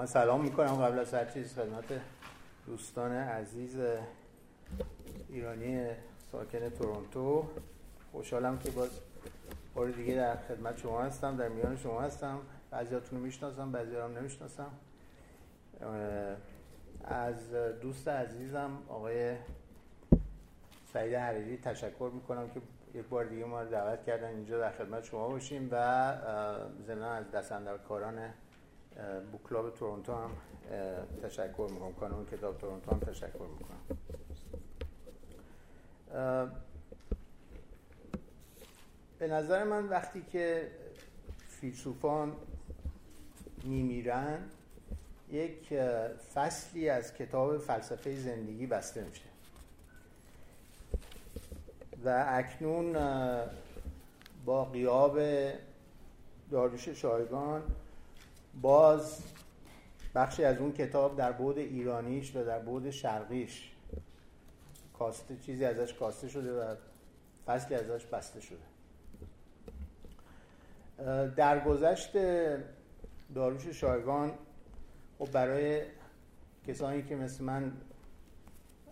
من سلام می‌کنم قبل از هر چیز خدمت دوستان عزیز ایرانی ساکن تورنتو. خوشحالم که باز بار دیگه در خدمت شما هستم در میان شما هستم. بعضیاتون رو می‌شناسم بعضی هم نمی‌شناسم. از دوست عزیزم آقای سعید حریری تشکر می‌کنم که یک بار دیگه ما رو دعوت کردن اینجا در خدمت شما باشیم و ضمن از دست بوکلاب تورنتو هم تشکر می‌کنم. کانون کتاب تورنتو هم تشکر می‌کنم. به نظر من وقتی که فیلسوفان میمیرن یک فصلی از کتاب فلسفه زندگی بسته میشه. و اکنون با قیاب داروش شایگان باز بخشی از اون کتاب در بود ایرانیش و در بود شرقیش کاسته چیزی ازش کاسته شده و فصلی ازش بسته شده. در گذشت داروش شایگان خب برای کسانی که مثل من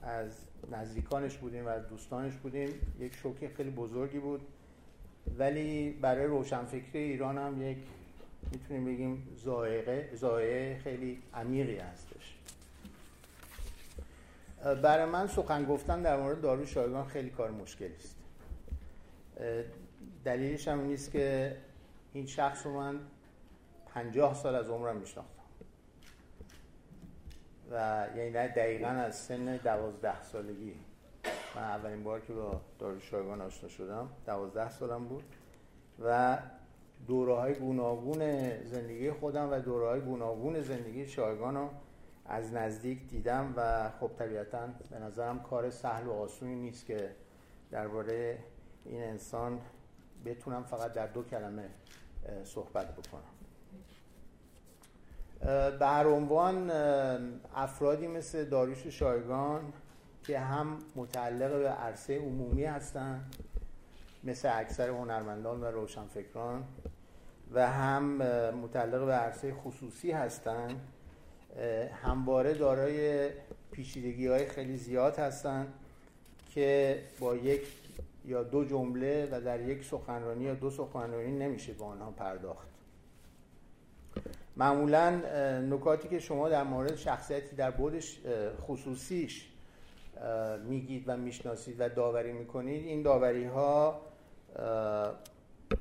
از نزدیکانش بودیم و دوستانش بودیم یک شوکه خیلی بزرگی بود. ولی برای روشنفکری ایران هم یک می‌تونیم بگیم زائقه زائقه خیلی عمیقی هستش. برای من سخن گفتن در مورد دارو شایگان خیلی کار مشکلی است. دلیلش هم نیست که این شخص رو من پنجاه سال از عمرم میشناختم. و یعنی دقیقا از سن دوازده سالگی. من اولین بار که با دارو شایگان آشنا شدم دوازده سالم بود. و دوره های گوناگون زندگی خودم و دوره های گوناگون زندگی شایگان رو از نزدیک دیدم و خب طبیعتا به نظرم کار سهل و آسونی نیست که درباره این انسان بتونم فقط در دو کلمه صحبت بکنم. به هر عنوان افرادی مثل داریوش شایگان که هم متعلق به عرصه عمومی هستند مثل اکثر هنرمندان و روشنفکران و هم متعلق به عرصه خصوصی هستند همواره دارای پیچیدگی های خیلی زیاد هستند که با یک یا دو جمله و در یک سخنرانی یا دو سخنرانی نمیشه با آنها پرداخت. معمولا نکاتی که شما در مورد شخصیتی در بودش خصوصیش میگید و می‌شناسید و داوری می‌کنید این داوری ها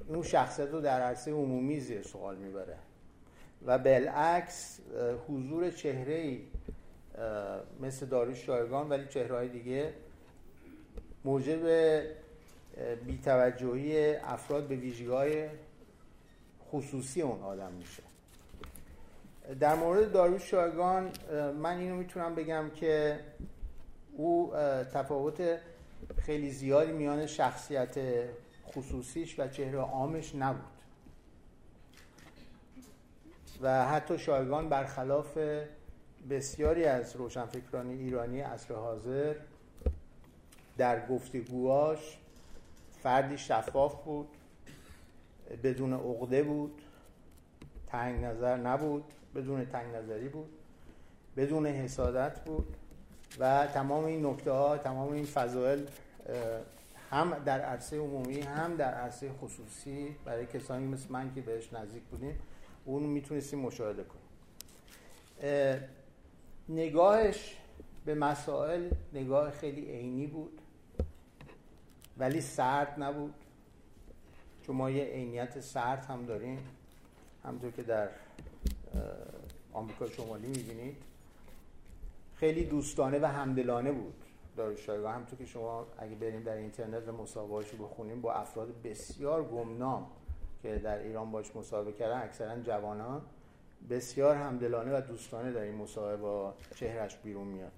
اون شخصیت رو در عرصه عمومی زیر سوال می‌بره. و بالعکس حضور چهره ای مثل داروش شایگان ولی چهره دیگه موجب بیتوجهی افراد به ویژگی خصوصی اون آدم میشه. در مورد داروش شایگان من اینو می‌تونم بگم که او تفاوت خیلی زیادی میان شخصیت خصوصیش و چهره عامش نبود. و حتی شایگان برخلاف بسیاری از روشنفکران ایرانی عصر حاضر در گفتگوهاش فردی شفاف بود بدون عقده بود تنگ نظر نبود بدون تنگ نظری بود بدون حسادت بود و تمام این نکته ها تمام این فضایل هم در عرصه عمومی هم در عرصه خصوصی برای کسانی مثل من که بهش نزدیک بودیم اون می‌تونستیم مشاهده کنیم. نگاهش به مسائل نگاه خیلی عینی بود ولی سرد نبود. چون ما یه عینیت سرد هم داریم همطور که در آمریکا شمالی می‌بینید. خیلی دوستانه و همدلانه بود. داروشایگاه همطور که شما اگه بریم در اینترنت و مصاحبه‌اش بخونیم با افراد بسیار گمنام که در ایران باش مصاحبه کردن اکثرا جوانان بسیار همدلانه و دوستانه در این مصاحبه با چهرش بیرون میاد.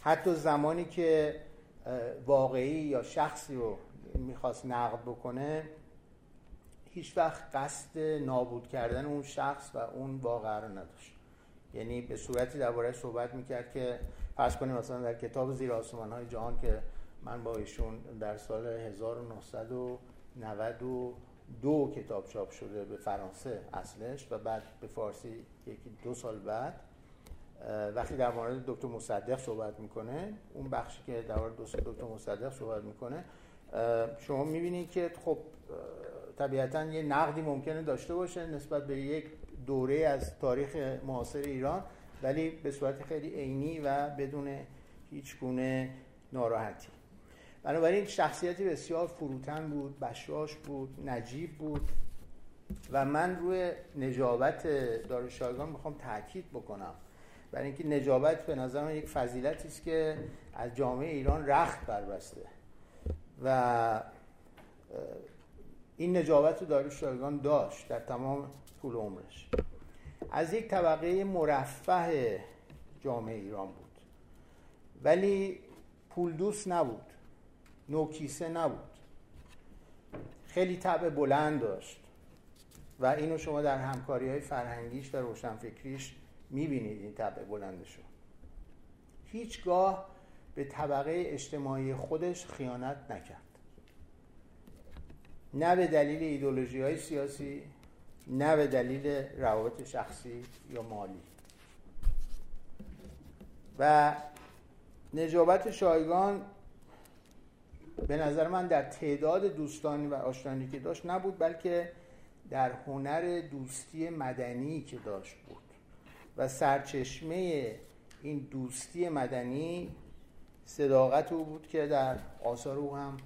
حتی زمانی که واقعی یا شخصی رو می‌خواست نقد بکنه هیچ وقت قصد نابود کردن اون شخص و اون واقع رو نداشت. یعنی به صورتی درباره صحبت می‌کرد که فرض کنیم مثلا در کتاب زیر آسمان های جهان که من با ایشون در سال 1999 دو کتاب چاپ شده به فرانسه اصلش و بعد به فارسی یکی دو سال بعد وقتی در مورد دکتر مصدق صحبت می‌کنه اون بخشی که در مورد دکتر مصدق صحبت می‌کنه شما می‌بینید که خب طبیعتا یه نقدی ممکنه داشته باشه نسبت به یک دوره از تاریخ معاصر ایران ولی به صورت خیلی عینی و بدون هیچ گونه ناراحتی. بنابراین شخصیتی بسیار فروتن بود بشاش بود نجیب بود و من روی نجابت دارالشایگان می‌خوام تاکید بکنم. برای اینکه نجابت به نظر یک فضیلتی است که از جامعه ایران رخت بربسته و این نجابت رو دارالشایگان داشت در تمام طول عمرش. از یک طبقه مرفه جامعه ایران بود. ولی پول دوست نبود. نوکیسه نبود. خیلی طبع بلند داشت. و اینو شما در همکاری های فرهنگیش و روشنفکریش می‌بینید این طبع بلندشو. هیچگاه به طبقه اجتماعی خودش خیانت نکرد. نه به دلیل ایدولوژی های سیاسی نه به دلیل روابط شخصی یا مالی. و نجابت شایگان به نظر من در تعداد دوستانی و آشنایی که داشت نبود بلکه در هنر دوستی مدنی که داشت بود. و سرچشمه این دوستی مدنی صداقت او بود که در آثار او هم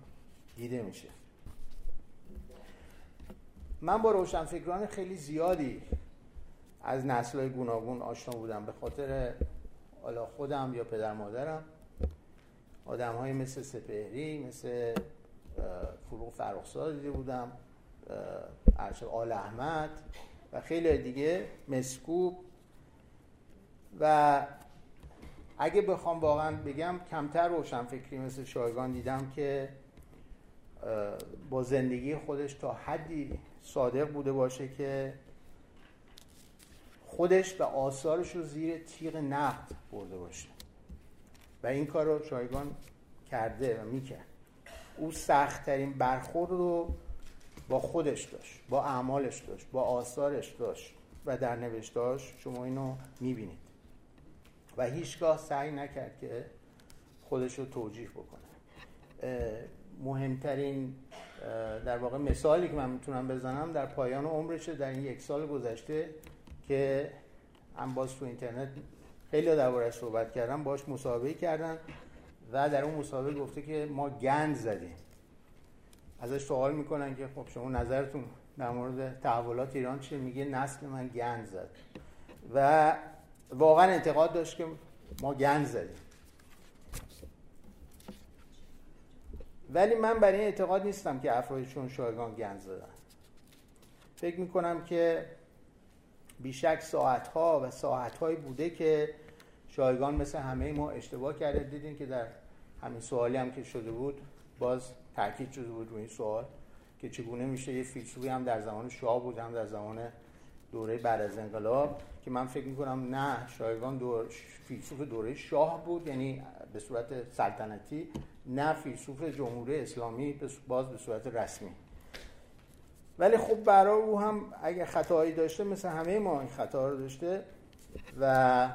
دیده میشه. من با روشنفکران خیلی زیادی از نسل گوناگون آشنا بودم. به خاطر حالا خودم یا پدر مادرم. آدم های مثل سپهری مثل فروغ فرخزاد دیده بودم ارشد آل احمد و خیلی دیگه مسکوب. و اگه بخوام واقعا بگم کمتر روشنفکری مثل شایگان دیدم که با زندگی خودش تا حدی صادق بوده باشه که خودش به آثارش رو زیر تیغ نقد برده باشه. و این کار رو شایگان کرده و می‌کرد. او سختترین برخورد رو با خودش داشت با اعمالش داشت با آثارش داشت و در نوشتاش شما اینو می‌بینید. و هیچگاه سعی نکرد که خودش رو توجیح بکنه. مهمترین در واقع مثالی که من می‌تونم بزنم در پایان عمرشه در این یک سال گذشته که هم باز تو اینترنت خیلی دربارش صحبت کردم باش مسابقه کردن و در اون مسابقه گفته که ما گند زدیم. ازش سوال می‌کنن که خب شما نظرتون در مورد تحولات ایران چیه؟ میگه نسل من گند زد. و واقعا انتقاد داشت که ما گند زدیم. ولی من برای این اعتقاد نیستم که افرادی چون شایگان گند زدن فکر می‌کنم که بیشک ساعتها و ساعتهایی بوده که شایگان مثل همه ما اشتباه کرده. دیدین که در همین سوالی هم که شده بود باز تاکید شده بود روی این سوال که چگونه میشه یه فیلسوفی هم در زمان شاه بود هم در زمان دوره بعد از انقلاب که من فکر می‌کنم نه شایگان دور فیلسوف دوره شاه بود یعنی به صورت سلطنتی نه فیلسوف جمهوری اسلامی باز به صورت رسمی. ولی خب برای او هم اگه خطایی داشته مثل همه ما این خطا رو داشته و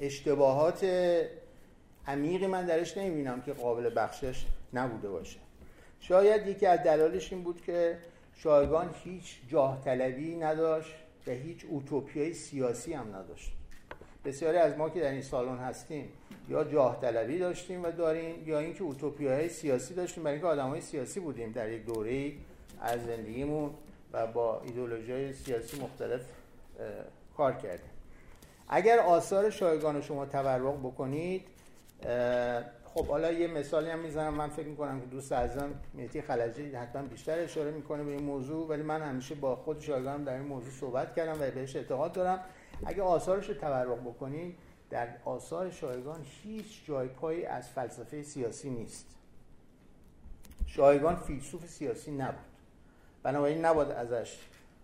اشتباهات عمیقی من درش نمی‌بینم که قابل بخشش نبوده باشه. شاید یکی از دلالش این بود که شایگان هیچ جاه طلبی نداشت و هیچ اوتوپیای سیاسی هم نداشت. بسیاری از ما که در این سالن هستیم یا جاه طلبی داشتیم و داریم یا اینکه اوتوپیای سیاسی داشتیم برای اینکه آدمای سیاسی بودیم در یک دوره از زندگیمون و با ایدولوژی سیاسی مختلف کار کردیم. اگر آثار شایگان شما تورق بکنید خب حالا یه مثالی هم می‌زنم. من فکر می‌کنم که دوست عزیزم میتی خلجی حتما بیشتر اشاره می‌کنه به این موضوع ولی من همیشه با خود شایگان در این موضوع صحبت کردم و بهش اعتقاد دارم. اگه آثارش رو تورق بکنید در آثار شایگان هیچ جای پایی از فلسفه سیاسی نیست. شایگان فیلسوف سیاسی نبود. بنابراین نباید ازش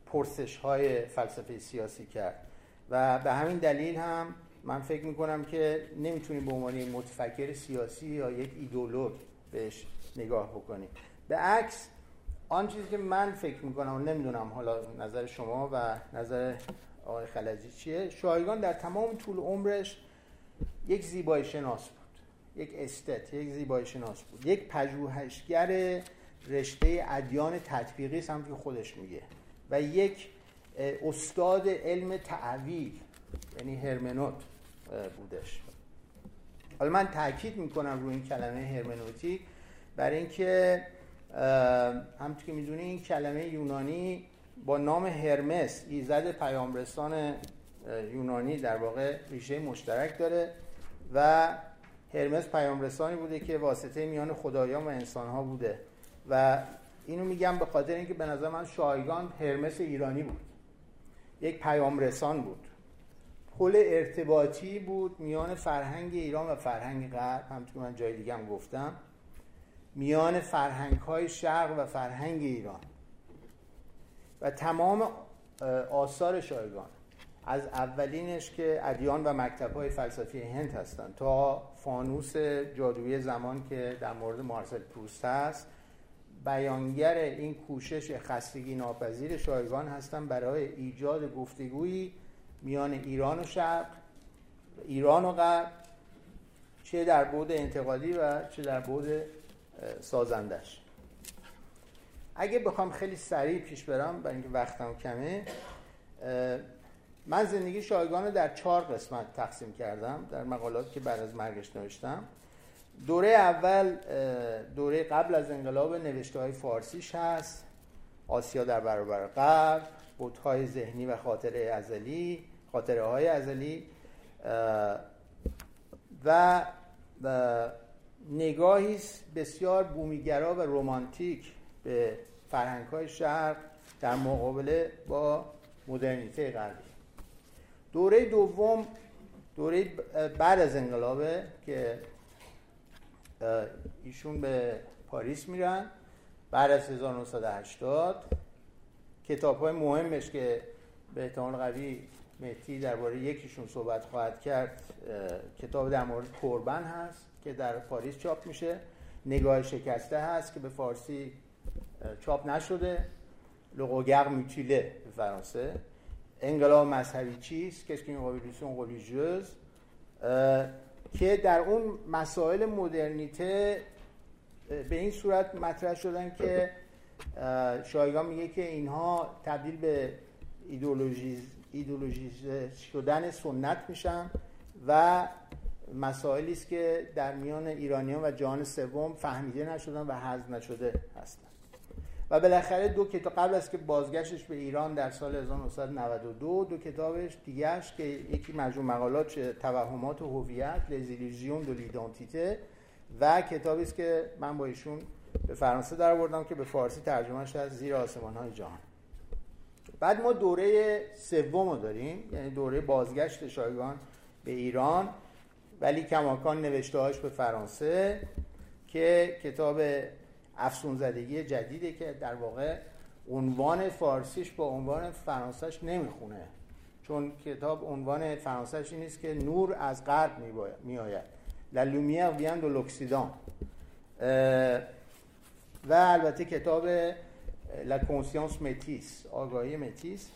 پرسش های فلسفه سیاسی کرد. و به همین دلیل هم من فکر می‌کنم که نمی‌تونیم به عنوان متفکر سیاسی یا یک ایدولوگ بهش نگاه بکنیم. به عکس آن چیزی که من فکر می‌کنم و نمی‌دونم حالا نظر شما و نظر آقای خلجی چیه؟ شایگان در تمام طول عمرش یک زیبایی شناس بود. یک استت یک زیبایی شناس بود. یک پژوهشگر رشته ادیان تطبیقی هم که خودش میگه. و یک استاد علم تعویل یعنی هرمنوت بودش. حالا من تاکید می‌کنم روی این کلمه هرمنوتیک برای اینکه همونطور که می‌دونی این کلمه یونانی با نام هرمس ایزد پیامرسان یونانی در واقع ریشه مشترک داره و هرمس پیامرسانی بوده که واسطه میان خدایان و انسانها بوده. و اینو میگم به خاطر اینکه به نظر من شایگان هرمس ایرانی بود. یک پیامرسان بود. پل ارتباطی بود میان فرهنگ ایران و فرهنگ غرب. که من جای دیگه هم گفتم. میان فرهنگ های شرق و فرهنگ ایران. و تمام آثار شایگان. از اولینش که ادیان و مکتب های فلسفی هند هستند تا فانوس جادویی زمان که در مورد مارسل پروست هست بیانگر این کوشش خستگی ناپذیر شایگان هستند برای ایجاد گفتگویی میان ایران و شرق ایران و غرب چه در بود انتقادی و چه در بود سازندش. اگه بخوام خیلی سریع پیش برم برای اینکه وقتم کمه من زندگی شایگان رو در چهار قسمت تقسیم کردم در مقالات که بعد از مرگش نوشتم. دوره اول دوره قبل از انقلاب نوشته های فارسیش هست آسیا در برابر غرب بودهای ذهنی و خاطره ازلی خاطره های ازلی و نگاهی بسیار بومیگرا و رومانتیک به فرهنگ های شرق در مقابله با مدرنیته غربی. دوره دوم دوره بعد از انقلابه که ایشون به پاریس میرن بعد از 1980 کتاب های مهمش که به احتمال قوی مهتی درباره یکیشون صحبت خواهد کرد کتاب در مورد کربن هست که در پاریس چاپ میشه. نگاه شکسته هست که به فارسی چاپ نشده. لغوگر میتیله فرانسه. انقلاب مذهبی چیست؟ که این که در اون مسائل مدرنیته به این صورت مطرح شدن که شایگان میگه که اینها تبدیل به ایدولوژی شدن سنت میشن و مسائلی است که در میان ایرانیان و جهان سوم فهمیده نشدن و حذف نشده هستن. و بالاخره دو کتاب قبل از که بازگشتش به ایران در سال 1992 دو کتابش دیگهش که یکی مجموع مقالات توهمات و هویت لزیلیژیون دو لیدانتیته و کتابی است که من با ایشون به فرانسه در آوردم که به فارسی ترجمهش از زیر آسمان های جهان. بعد ما دوره سوم رو داریم یعنی دوره بازگشت شایگان به ایران ولی کماکان نوشتهاش به فرانسه که کتاب افسون زدگی جدیده که در واقع عنوان فارسیش با عنوان فرانسهش نمی‌خونه. چون کتاب عنوان فرانسهش این است که نور از غرب می آید La lumière vient de l'Occident. و البته کتاب La conscience métisse آگاهی متیس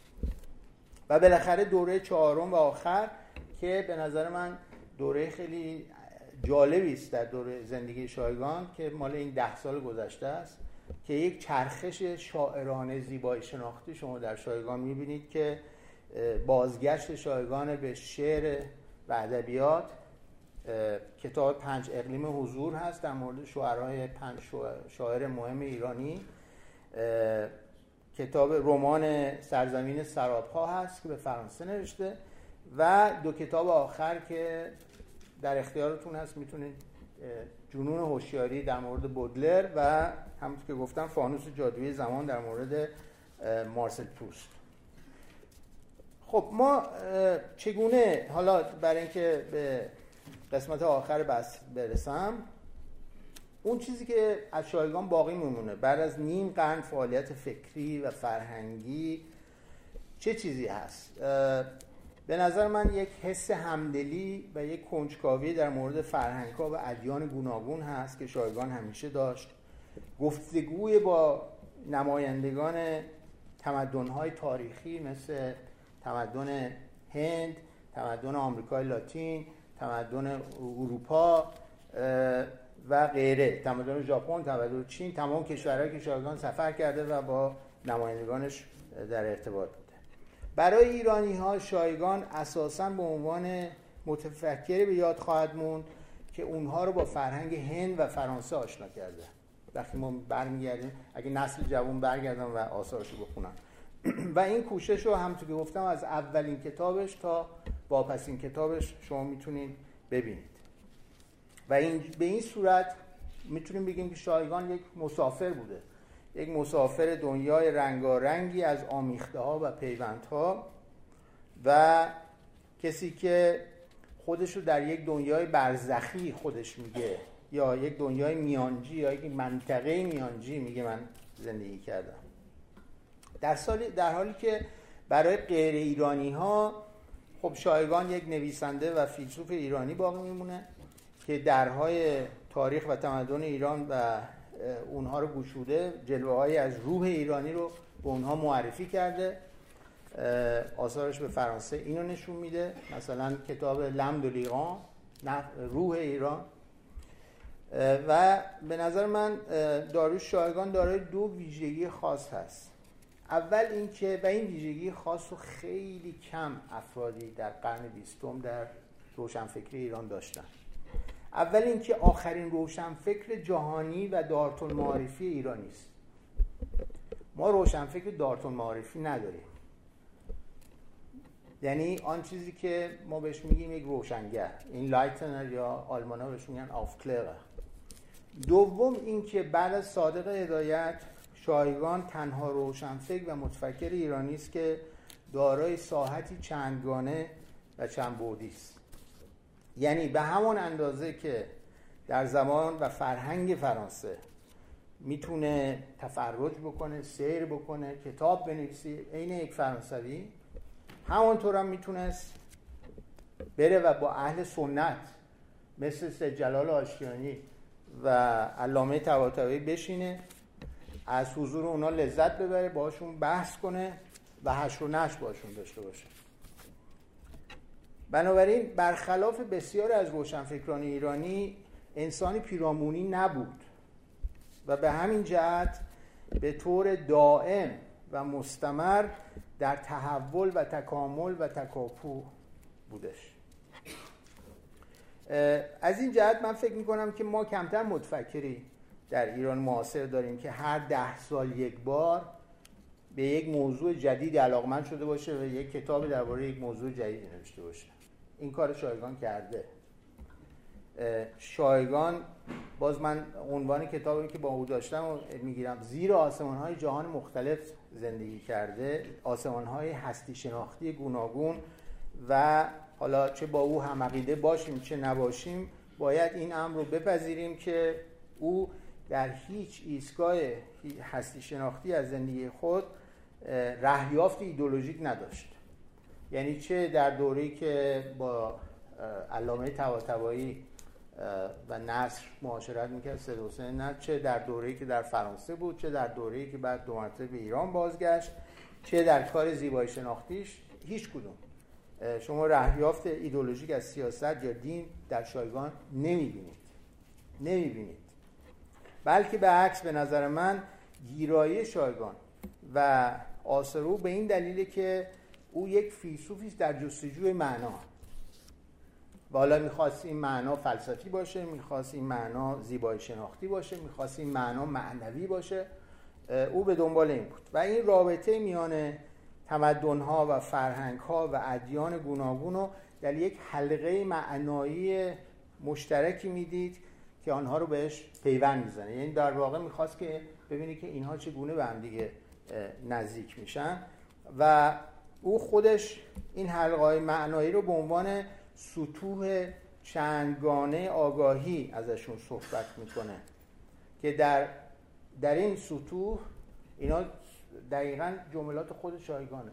و بالاخره دوره چهارم و آخر که به نظر من دوره خیلی جالبی است در دوره زندگی شایگان که مال این ده سال گذشته است که یک چرخش شاعرانه زیبایی شناختی شما در شایگان می‌بینید که بازگشت شایگان به شعر و ادبیات کتاب پنج اقلیم حضور هست در مورد شعرهای پنج شاعر مهم ایرانی. کتاب رمان سرزمین سرابها هست که به فرانسه نوشته و دو کتاب آخر که در اختیارتون هست می‌تونید جنون هوشیاری در مورد بودلر و همونطور که گفتم فانوس جادوی زمان در مورد مارسل پروست. خب ما چگونه حالا برای اینکه به قسمت آخر بس برسم اون چیزی که از شایگان باقی میمونه بعد از نیم قرن فعالیت فکری و فرهنگی چه چیزی هست؟ به نظر من یک حس همدلی و یک کنجکاوی در مورد فرهنگ ها و ادیان گوناگون هست که شایگان همیشه داشت. گفتگوی با نمایندگان تمدن‌های تاریخی مثل تمدن هند تمدن آمریکای لاتین تمدن اروپا و غیره. تمدن ژاپن تمدن چین تمام کشورهایی که شایگان سفر کرده و با نمایندگانش در ارتباط برای ایرانی ها شایگان اساسا به عنوان متفکری به یاد خواهد موند که اونها رو با فرهنگ هند و فرانسه آشنا کرده. وقتی ما برمیگردیم اگه نسل جوان برگردن و آثارش رو بخونن و این کوشش رو هم تو که گفتم از اولین کتابش تا واپسین کتابش شما می‌تونید ببینید. و این به این صورت می‌تونیم بگیم که شایگان یک مسافر بوده. یک مسافر دنیای رنگارنگی از آمیخته ها و پیوندها و کسی که خودش رو در یک دنیای برزخی خودش میگه یا یک دنیای میانجی یا یک منطقه میانجی میگه من زندگی کردم. در, سال در حالی که برای غیر ایرانی ها خب شایگان یک نویسنده و فیلسوف ایرانی باقی میمونه که درهای تاریخ و تمدن ایران و اونها رو گشوده جلوه از روح ایرانی رو به اونها معرفی کرده. آثارش به فرانسه اینو نشون میده. مثلا کتاب لم لیغان روح ایران. و به نظر من داروش شایگان دارای دو ویژگی خاص هست. اول اینکه و این ویژگی خاص رو خیلی کم افرادی در قرن بیستم در روشنفکری ایران داشتن. اول اینکه آخرین روشنفکر جهانی و دارتون معرفی ایرانی است. ما روشنفکر دارتون معرفی نداریم. یعنی آن چیزی که ما بهش میگیم یک روشنگر enlightener یا آلمانا بهش میگن Aufklärer دوم اینکه بعد از صادق هدایت شایگان تنها روشنفکر و متفکر ایرانی است که دارای ساحتی چندگانه و چند بعدی است. یعنی به همان اندازه که در زمان و فرهنگ فرانسه می‌تونه تفرج بکنه سیر بکنه کتاب بنویسه عین یک فرانسوی همانطور هم می‌تونست بره و با اهل سنت مثل سید جلال و علامه طباطبایی بشینه از حضور اونا لذت ببره باشون بحث کنه و حشر و نش باشون داشته باشه. بنابراین برخلاف بسیار از روشنفکران ایرانی انسانی پیرامونی نبود و به همین جهت به طور دائم و مستمر در تحول و تکامل و تکاپو بودش. از این جهت من فکر می‌کنم که ما کمتر متفکری در ایران معاصر داریم که هر ده سال یک بار به یک موضوع جدید علاقمند شده باشه و یک کتاب درباره یک موضوع جدید نوشته باشه. این کار شایگان کرده. شایگان باز من عنوان کتابی که با او داشتم می‌گیرم. زیر آسمان های جهان مختلف زندگی کرده آسمان های هستی شناختی گوناگون و حالا چه با او هم عقیده باشیم چه نباشیم باید این امر رو بپذیریم که او در هیچ ایستگاه هستی شناختی از زندگی خود رهیافت ایدولوژیک نداشت. یعنی چه در دوره‌ای که با علامه طباطبایی و نصر معاشرت می‌کرد سید حسین نه چه در دوره‌ای که در فرانسه بود چه در دوره‌ای که بعد دو مرتبه به ایران بازگشت چه در کار زیبایی شناختیش هیچ کدوم. شما رهیافت ایدولوژیک از سیاست یا دین در شایگان نمی‌بینید. نمی‌بینید. بلکه به عکس به نظر من گیرایی شایگان و آسرو به این دلیله که او یک فیلسوفی در جستجوی معنا. و حالا می‌خواست این معنا فلسفی باشه می‌خواست این معنا زیبایی شناختی باشه می‌خواست این معنا معنوی باشه. او به دنبال این بود. و این رابطه میان تمدنها و فرهنگها و ادیان گوناگون رو در یک حلقه معنایی مشترکی می‌دید که آنها رو بهش پیوند می‌زنه. یعنی در واقع می‌خواست که ببینی که اینها چگونه به هم دیگه نزدیک میشن. و او خودش این حلقه معنایی رو به عنوان سطوح چندگانه آگاهی ازشون صحبت می‌کنه که در در این سطوح اینا دقیقا جملات خود شایگانه.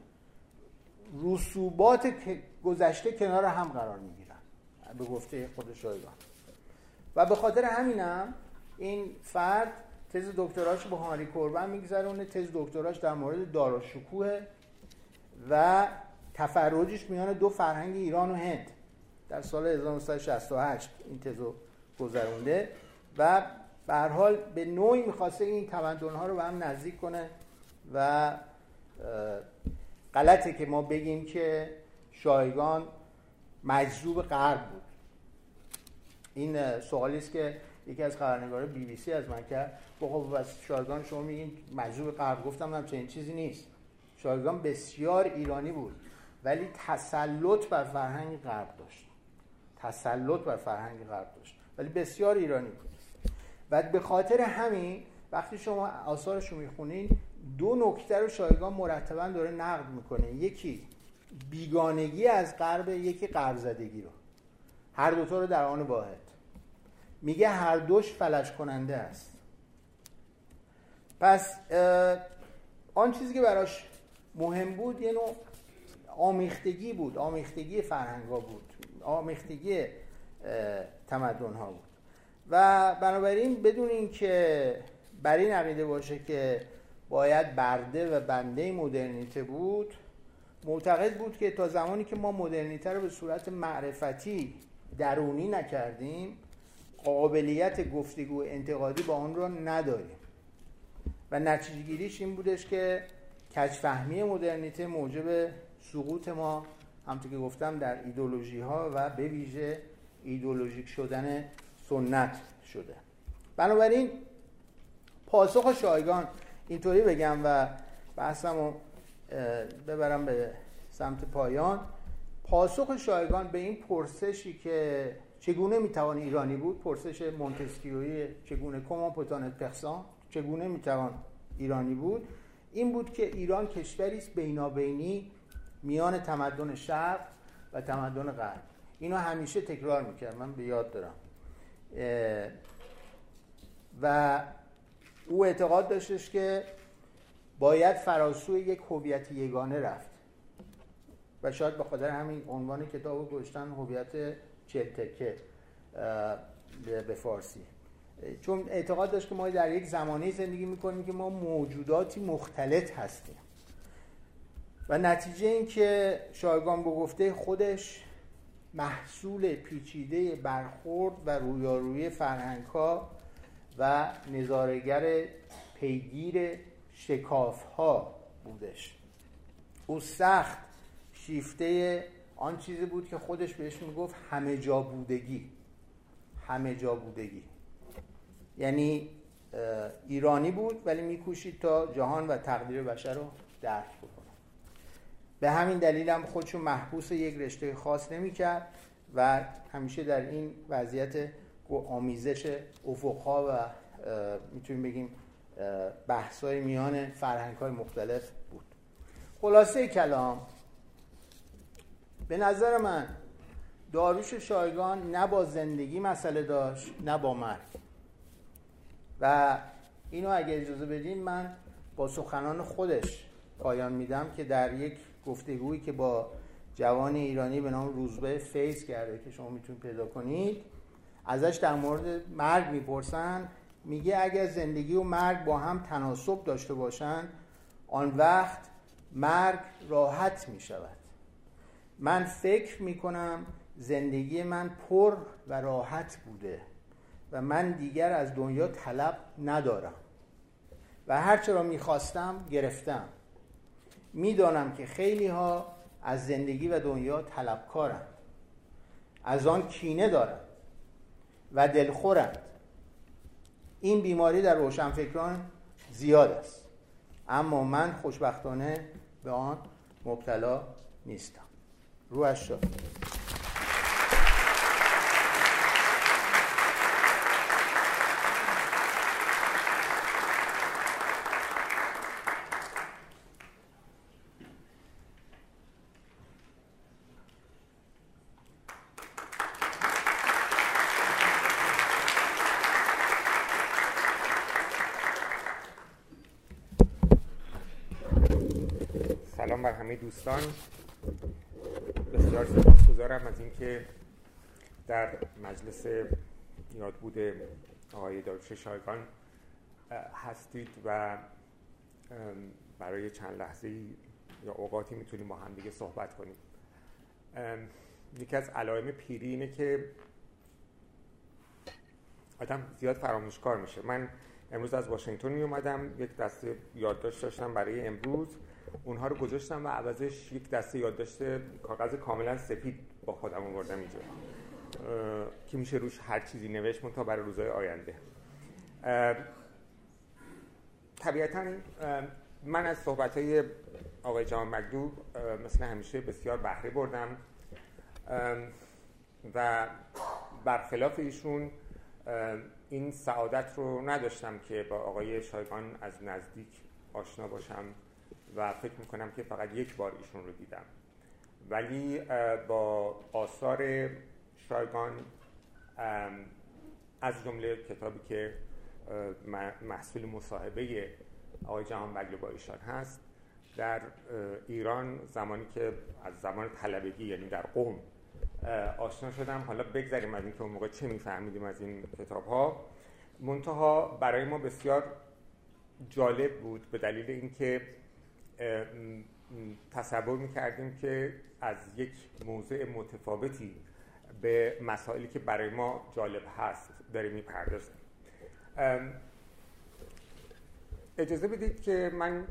رسوبات گذشته کنار هم قرار می‌گیرن به گفته خود شایگان. و به خاطر همینم این فرد تز دکتراش با هانری کوربن میگذرونه تز دکتراش در مورد داراشکوه و تفرجش میان دو فرهنگ ایران و هند در سال 1968 این تزو گذرونده و به حال به نوعی می‌خواسته این تمدن ها رو به هم نزدیک کنه و غلطه که ما بگیم که شایگان مجذوب غرب بود. این سوالی است که یکی از خبرنگار بی بی سی از من کرد. خب از شایگان شما میگین مجذوب غرب گفتم هم چنین چیزی نیست. شایگان بسیار ایرانی بود ولی تسلط بر فرهنگ غرب داشت. تسلط بر فرهنگ غرب داشت ولی بسیار ایرانی بود. و به خاطر همین وقتی شما آثارش رو می‌خونین دو نکته رو شایگان مرتبا داره نقد می‌کنه. یکی بیگانگی از غرب یکی غرب رو. هر دوتا رو در آن واحد. میگه هر دوش فلج کننده است. پس آن چیزی که براش مهم بود یه نوع آمیختگی بود آمیختگی فرهنگ بود آمیختگی تمدن ها بود. و بنابراین بدون اینکه بر این عقیده باشه که باید برده و بنده مدرنیته بود معتقد بود که تا زمانی که ما مدرنیته رو به صورت معرفتی درونی نکردیم قابلیت گفتگو انتقادی با آن رو نداریم. و نتیجه گیریش این بودش که کجفهمی مدرنیته موجب سقوط ما همطور که گفتم در ایدولوژی ها و به ویژه ایدولوژیک شدن سنت شده. بنابراین پاسخ شایگان اینطوری بگم و بحثم رو ببرم به سمت پایان. پاسخ شایگان به این پرسشی که چگونه می‌توان ایرانی بود پرسش مونتسکیوی چگونه کمان پوتانت پرسان چگونه می‌توان ایرانی بود؟ این بود که ایران کشوری است بینابینی میان تمدن شرق و تمدن غرب. اینو همیشه تکرار می‌کرد. من به یاد دارم. و او اعتقاد داشتش که باید فراسوی یک هویت یگانه رفت. و شاید به خاطر همین عنوان کتاب گشتن هویت چلتکه به فارسی. چون اعتقاد داشت که ما در یک زمانه زندگی می‌کنیم که ما موجوداتی مختلط هستیم. و نتیجه این که شایگان به گفته خودش محصول پیچیده برخورد و رویارویی فرهنگ ها و نظارگر پیگیر شکاف ها بودش. او سخت شیفته آن چیزی بود که خودش بهش می‌گفت همه جا بودگی. همه جا بودگی. یعنی ایرانی بود ولی میکوشید تا جهان و تقدیر بشر رو درک بکنه. به همین دلیل هم خودشو محبوس یک رشته خاص نمی‌کرد و همیشه در این وضعیت آمیزش افقها و می‌تونیم بگیم بحثای میان فرهنگ های مختلف بود. خلاصه کلام به نظر من داروش شایگان نه با زندگی مسئله داشت نه با مرگ. و اینو اگه اجازه بدین من با سخنان خودش پایان میدم که در یک گفتگویی که با جوان ایرانی به نام روزبه فیض کرده که شما می‌تونید پیدا کنید ازش در مورد مرگ می‌پرسن میگه اگر زندگی و مرگ با هم تناسب داشته باشند آن وقت مرگ راحت می‌شود. من فکر می‌کنم زندگی من پر و راحت بوده. و من دیگر از دنیا طلب ندارم. و هرچه را می‌خواستم گرفتم. می‌دانم که خیلی ها از زندگی و دنیا طلبکارند. از آن کینه دارند و دلخورند. این بیماری در روشنفکران زیاد است. اما من خوشبختانه به آن مبتلا نیستم. روش شد دوستان بسیار سپاسگزارم از اینکه در مجلس یاد بوده آقای داروش شایگان هستید و برای چند لحظه یا اوقاتی می‌تونیم با هم دیگه صحبت کنیم. یکی از علائم پیری اینه که آدم زیاد فراموشکار میشه. من امروز از واشنگتن می اومدم یک دسته یادداشت داشتم برای امروز. اونها رو گذاشتم و عوضش یک دسته یادداشت کاغذ کاملا سفید با خودم آوردم اینجا. که میشه روش هر چیزی نوشت تا برای روزهای آینده. طبیعتا من از صحبت های آقای جان مگدو مثل همیشه بسیار بهره بردم. و برخلاف ایشون این سعادت رو نداشتم که با آقای شایگان از نزدیک آشنا باشم. و فکر می‌کنم که فقط یک بار ایشون رو دیدم. ولی با آثار شایگان از جمله کتابی که محصول مصاحبه آقای جهان بگل با ایشان هست در ایران زمانی که از زمان طلبگی یعنی در قوم آشنا شدم. حالا بگذاریم از اینکه اون موقع چه میفهمیدیم از این کتاب ها منتها برای ما بسیار جالب بود به دلیل اینکه تصور می‌کردیم که از یک موضع متفاوتی به مسائلی که برای ما جالب هست داریم می‌پردازیم. اجازه بدید که من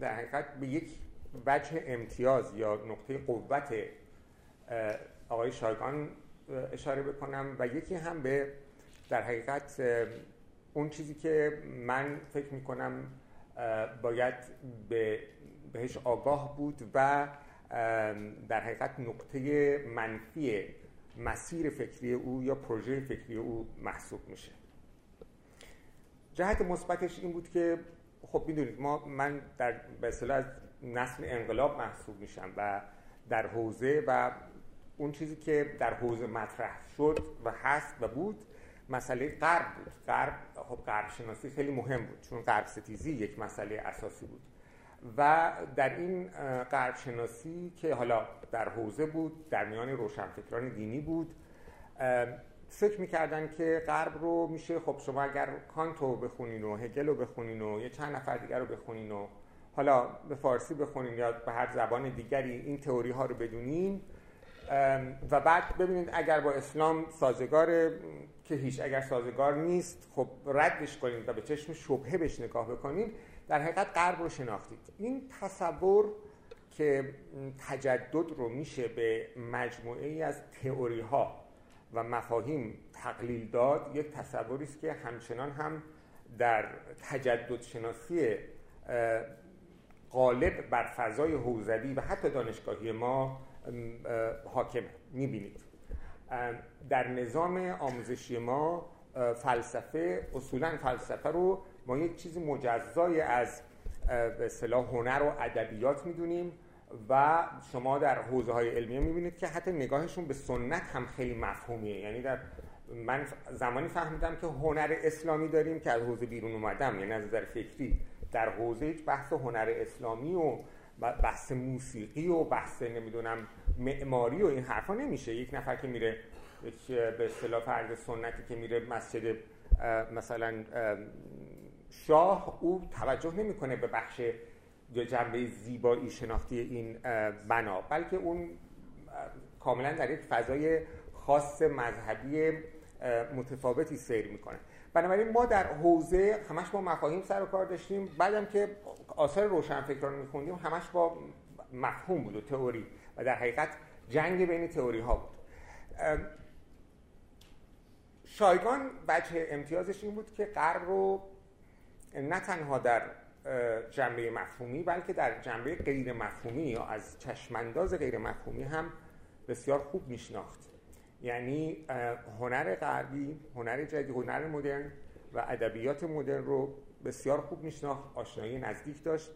در حقیقت به یک وجه امتیاز یا نقطه قوت آقای شایگان اشاره بکنم و یکی هم به در حقیقت اون چیزی که من فکر می‌کنم باید به بهش آگاه بود و در حقیقت نقطه منفی مسیر فکری او یا پروژه فکری او محسوب میشه. جهت مثبتش این بود که خب می‌دونید ما من در به از نسل انقلاب محسوب میشم و در حوزه و اون چیزی که در حوزه مطرح شد و هست و بود مسئله غرب بود. غرب خب غرب شناسی خیلی مهم بود چون غرب ستیزی یک مسئله اساسی بود. و در این غرب شناسی که حالا در حوزه بود در میان روشنفکران دینی بود فکر می‌کردن که غرب رو میشه خب شما اگر کانتو بخونین و هگل رو بخونین و یه چند نفر دیگر رو بخونین و حالا به فارسی بخونین یا به هر زبان دیگری این تئوری ها رو بدونین و بعد ببینید اگر با اسلام سازگار که هیچ اگر سازگار نیست خب ردش کنید و به چشم شبهه بهش نگاه بکنید در حقیقت غرب رو شناختید. این تصور که تجدد رو میشه به مجموعه ای از تئوری ها و مفاهیم تقلیل داد یک تصوری است که همچنان هم در تجدد شناسی غالب بر فضای حوزوی و حتی دانشگاهی ما حاکمه. می‌بینید. در نظام آموزشی ما فلسفه اصولا فلسفه رو ما یک چیز مجزای از به هنر و ادبیات می‌دونیم و شما در حوزه های علمیه می‌بینید که حتی نگاهشون به سنت هم خیلی مفهومیه. یعنی در من زمانی فهمیدم که هنر اسلامی داریم که از حوزه بیرون اومدم یعنی از نظر فکری. در حوزه هیچ بحث هنر اسلامی و بحث موسیقی و بحث نمی‌دونم معماری و این حرفا نمیشه. یک نفر که میره به اصطلاح فرد سنتی که میره مسجد مثلا شاه او توجه نمی‌کنه به بخش جنبه زیبایی شناختی این بنا بلکه اون کاملا در یک فضای خاص مذهبی متفاوتی سیر می‌کنه. بنابراین ما در حوزه همش با مفاهیم سر و کار داشتیم. بعدم که آثار روشنفکران میخوندیم همش با مفهوم بود و تئوری. و در حقیقت جنگ بین تئوری ها بود شایگان بچه امتیازش این بود که غرب رو نه تنها در جنبه مفهومی بلکه در جنبه غیر مفهومی یا از چشمانداز غیر مفهومی هم بسیار خوب میشناخت. یعنی هنر غربی هنر جدید هنر مدرن و ادبیات مدرن رو بسیار خوب میشناخت آشنایی نزدیک داشت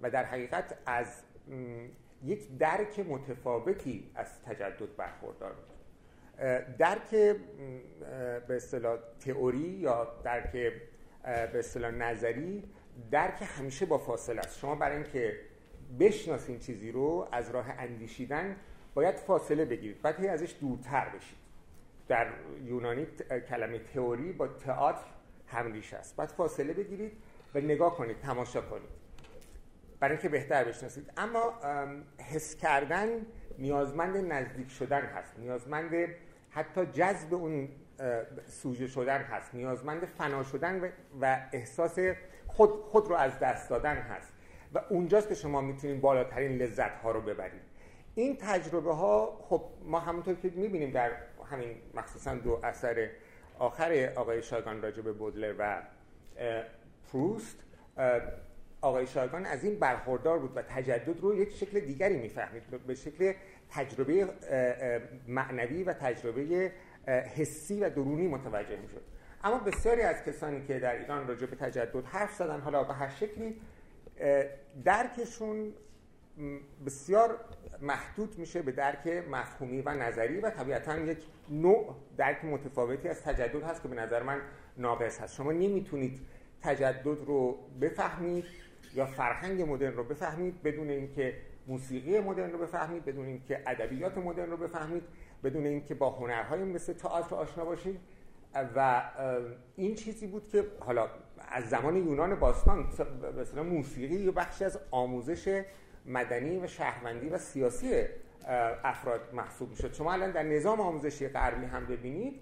و در حقیقت از یک درک متفاوتی از تجدد برخوردار بود درک به اصطلاح تئوری یا درک به اصطلاح نظری درک همیشه با فاصله است. شما برای اینکه بشناسین چیزی رو از راه اندیشیدن باید فاصله بگیرید. بعد هی ازش دورتر بشید. در یونانی کلمه تئوری با تئاتر همریش است. باید فاصله بگیرید و نگاه کنید تماشا کنید. برای اینکه بهتر بشناسید. اما حس کردن نیازمند نزدیک شدن هست. نیازمند حتی جذب اون سوژه شدن هست. نیازمند فنا شدن و احساس خود, خود رو از دست دادن هست. و اونجاست که شما می‌تونید بالاترین لذت ها رو ببرید. این تجربه ها خب ما همونطور که می‌بینیم در همین مخصوصا دو اثر آخر آقای شایگان راجع به بودلر و پروست آقای شایگان از این برخوردار بود و تجدد رو یک شکل دیگری می‌فهمید. به شکل تجربه معنوی و تجربه حسی و درونی متوجه می‌شد. اما بسیاری از کسانی که در ایران راجع به تجدد حرف زدن حالا به هر شکلی درکشون بسیار محدود میشه به درک مفهومی و نظری و طبیعتا یک نوع درک متفاوتی از تجدد هست که به نظر من ناقص هست. شما نمی‌تونید تجدد رو بفهمید یا فرهنگ مدرن رو بفهمید بدون اینکه موسیقی مدرن رو بفهمید بدون اینکه ادبیات مدرن رو بفهمید بدون اینکه با هنرهای مثل تئاتر آشنا باشید. و این چیزی بود که حالا از زمان یونان باستان مثلا موسیقی یه بخشی از آموزش مدنی و شهروندی و سیاسی افراد محسوب می‌شد. شما الان در نظام آموزشی غربی هم ببینید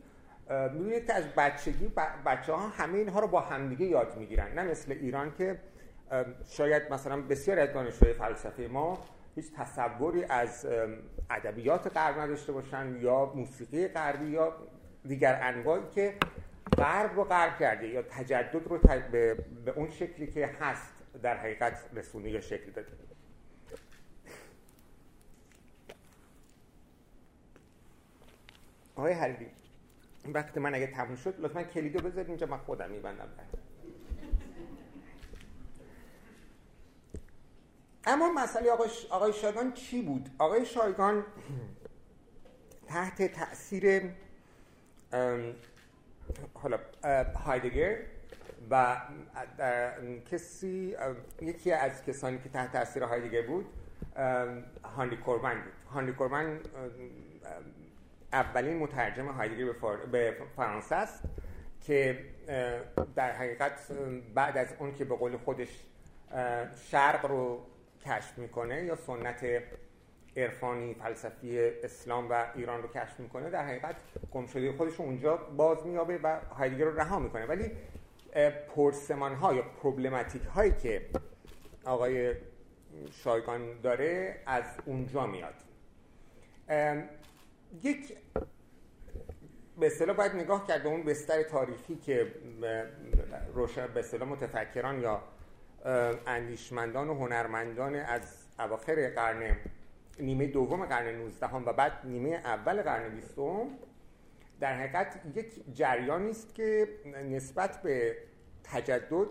می‌بینید که از بچگی بچه ها همه اینها رو با همدیگه یاد می‌گیرن. نه مثل ایران که شاید مثلا بسیار از دانشجوی فلسفه ما هیچ تصوری از ادبیات غرب نداشته باشن یا موسیقی غربی یا دیگر انواعی که غرب رو غرب کرده یا تجدد رو به... به اون شکلی که هست در حقیقت رسونه یا شکل داده. آقای وقت من اگه تموم شد لطفا کلیدو بذارید اینجا من خودم میبندم. اما مسئله آقای, آقای شایگان چی بود؟ آقای شایگان تحت تاثیر حالا هایدگر و کسی یکی از کسانی که تحت تاثیر هایدگر بود هانری کورمن بود هانری کورمن اولین مترجم هایدگر به, فرانسه است که در حقیقت بعد از اون که به قول خودش شرق رو کشف می‌کنه یا سنت عرفانی فلسفی اسلام و ایران رو کشف می‌کنه در حقیقت گمشده خودش رو اونجا باز میابه و هایدگر رو رها می‌کنه. ولی پرسمان ها یا پروبلماتیک هایی که آقای شایگان داره از اونجا میاد. یک به اصطلاح باید نگاه کرد به اون بستر تاریخی که روشن به اصطلاح متفکران یا اندیشمندان و هنرمندان از اواخر قرن نیمه دوم قرن 19 و بعد نیمه اول قرن 20 در حقیقت یک جریانی است که نسبت به تجدد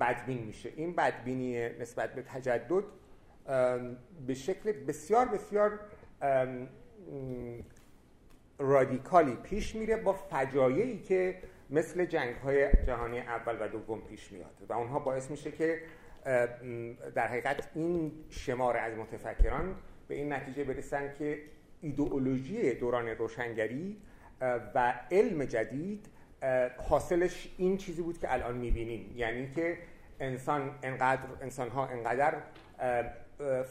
بدبین میشه. این بدبینی نسبت به تجدد به شکل بسیار بسیار رادیکالی پیش میره با فجایعی که مثل جنگ های جهانی اول و دوم پیش میاد و اونها باعث میشه که در حقیقت این شمار از متفکران به این نتیجه برسن که ایدئولوژی دوران روشنگری و علم جدید حاصلش این چیزی بود که الان می‌بینیم. یعنی که انسان انقدر انسان ها انقدر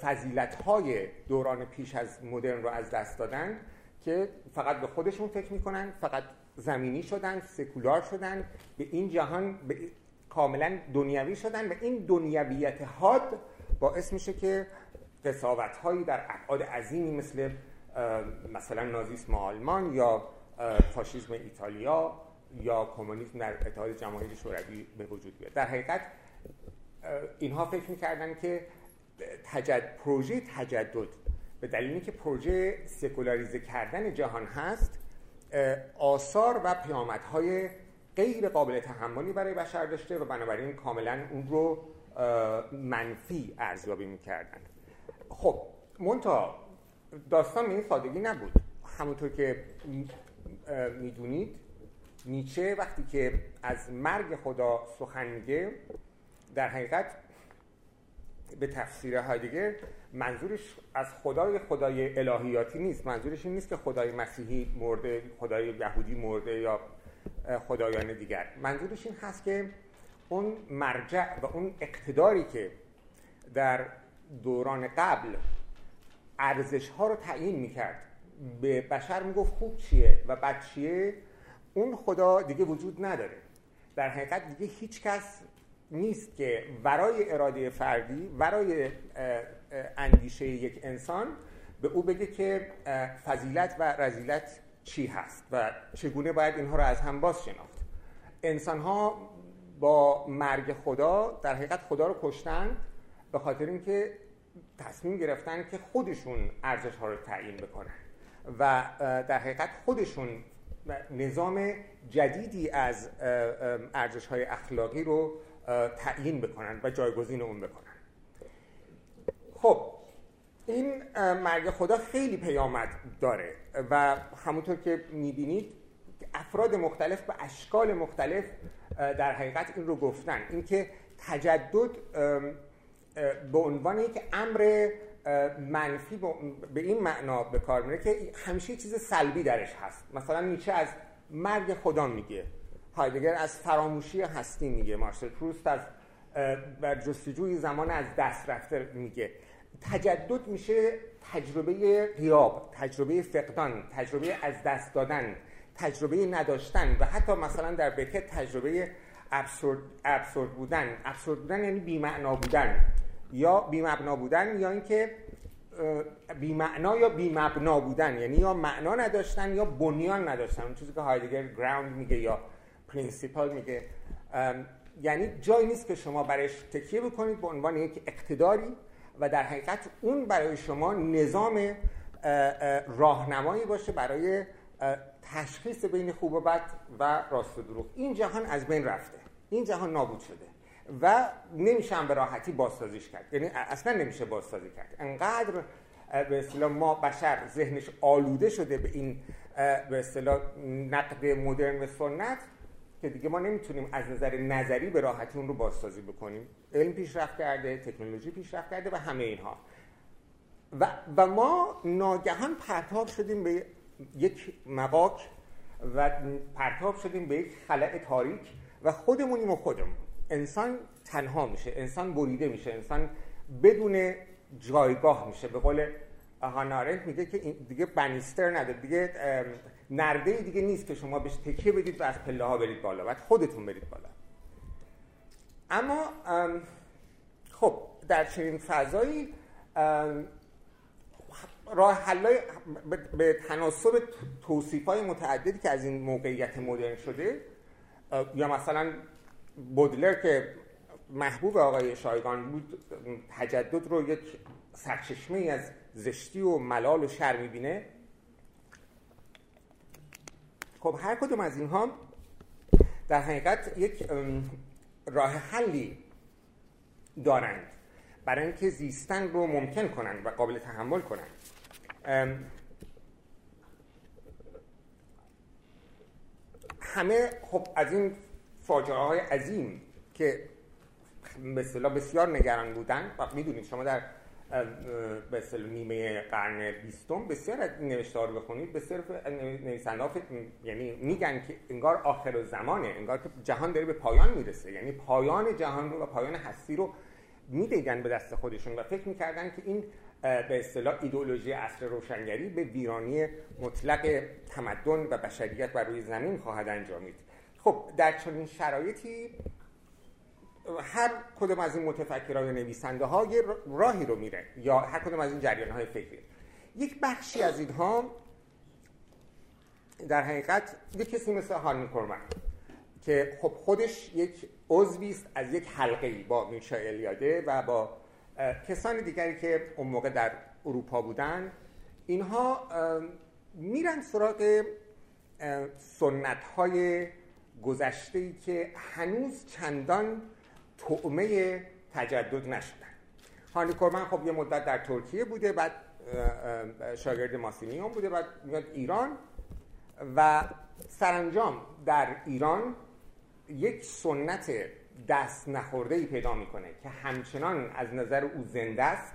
فضیلت های دوران پیش از مدرن رو از دست دادن که فقط به خودشون فکر می‌کنن فقط زمینی شدن سکولار شدن به این جهان به کاملا دنیوی شدن و این دنیویت حاد باعث میشه که قصاوت هایی در ابعاد عظیمی مثل مثلا نازیسم آلمان یا فاشیسم ایتالیا یا کمونیسم در اتحاد جماهیر شوروی به وجود بیاد. در حقیقت اینها فکر می‌کردن که تجد... پروژه تجدد به دلیل اینکه پروژه سکولاریزه کردن جهان هست آثار و پیامدهای غیر قابل تحملی برای بشر داشته و بنابراین کاملا اون رو منفی ارزیابی می‌کردن. خب مونتا داستان این سادگی نبود. همونطور که می‌دونید نیچه وقتی که از مرگ خدا سخن میگه در حقیقت به تفسیر هایدگر منظورش از خدای خدای الهیاتی نیست. منظورش این نیست که خدای مسیحی مرده خدای یهودی مرده یا خدایان دیگر. منظورش این هست که اون مرجع و اون اقتداری که در دوران قبل ارزش ها رو تعیین می‌کرد به بشر می‌گفت خوب چیه و بد چیه؟ اون خدا دیگه وجود نداره. در حقیقت دیگه هیچ کس نیست که ورای اراده فردی ورای اندیشه یک انسان به او بگه که فضیلت و رزیلت چی هست و چگونه باید اینها رو از هم باز شناخت. انسان ها با مرگ خدا در حقیقت خدا رو کشتن به خاطر اینکه تصمیم گرفتن که خودشون ارزش ها رو تعیین بکنن و در حقیقت خودشون نظام جدیدی از ارزش های اخلاقی رو تعیین بکنن و جایگزین اون بکنن. خب این مرگ خدا خیلی پیامد داره و همونطور که می‌بینید افراد مختلف به اشکال مختلف در حقیقت این رو گفتن. اینکه تجدد به عنوان یک امر منفی به این معنا به کار میره که همیشه چیز سلبی درش هست. مثلا نیچه از مرگ خدا میگه. هایدگر از فراموشی هستی میگه. مارسل پروست از بر جستجوی زمان از دست رفته میگه. تجدد میشه تجربه غیاب تجربه فقدان تجربه از دست دادن تجربه نداشتن و حتی مثلا در بکت تجربه ابسورد, ابسورد بودن. ابسورد بودن یعنی بیمعنا بودن یا بیمبنا بودن یا اینکه بیمعنا یا بیمبنا بودن. یعنی یا معنا نداشتن یا بنیان نداشتن. اون چیزی که هایدگر گراوند میگه یا پرینسیپال میگه. یعنی جایی نیست که شما برایش تکیه بکنید به عنوان یک اقتداری و در حقیقت اون برای شما نظام راهنمایی باشه برای تشخیص بین خوب و بد و راست و دروغ. این جهان از بین رفته. این جهان نابود شده و نمیشه به راحتی بازسازیش کرد. یعنی اصلا نمیشه بازسازی کرد. انقدر به اصطلاح ما بشر ذهنش آلوده شده به این به اصطلاح نقد مدرن و سنت که دیگه ما نمی‌تونیم از نظر نظری به راحتی اون رو بازسازی بکنیم. علم پیشرفت کرده تکنولوژی پیشرفت کرده و همه اینها. و, و ما ناگهان پرتاب شدیم به یک مقاک و پرتاب شدیم به یک خلع تاریک و خودمونیم و خودمون. انسان تنها میشه انسان بریده میشه انسان بدون جایگاه میشه. به قول هانارنت میگه که دیگه بنیستر نداره دیگه نرده دیگه نیست که شما بهش تکیه بدید و از پله ها برید بالا بعد خودتون برید بالا. اما خب در چنین فضایی راه حلای به تناسب توصیف های متعددی که از این موقعیت مدرن شده یا مثلا بودلر که محبوب آقای شایگان بود تجدد رو یک سرچشمه از زشتی و ملال و شر می‌بینه خب هر کدوم از اینها در حقیقت یک راه حلی دارند برای اینکه زیستن رو ممکن کنند و قابل تحمل کنند. همه خب از این فاجعه های عظیم که به بسیار نگران بودن و می‌دونید شما در به نیمه قرن بیستم بسیار از این نوشته رو بخونید. بسیار نویسنده یعنی میگن که انگار آخر زمانه انگار که جهان داره به پایان می‌رسه. یعنی پایان جهان رو و پایان هستی رو می‌دیدن به دست خودشون و فکر می‌کردن که این به اصطلاح ایدئولوژی عصر روشنگری به ویرانی مطلق تمدن و بشریت بر روی زمین خواهد انجامید. خب در چنین شرایطی هر کدوم از این متفکران یا نویسنده ها یه راهی رو میره یا هر کدوم از این جریان های فکری. یک بخشی از اینها در حقیقت یک کسی مثل هارنی کورمن که خب خودش یک عضوی است از یک حلقه با میشا الیاده و با کسان دیگری که اون موقع در اروپا بودن. اینها میرن سراغ سنت های گذشته ای که هنوز چندان تعمه تجدد نشدن. هانی کورمن خب یه مدت در ترکیه بوده بعد شاگرد ماسینیون بوده بعد میاد ایران و سرانجام در ایران یک سنت دست نخورده ای پیدا می‌کنه که همچنان از نظر او زنده است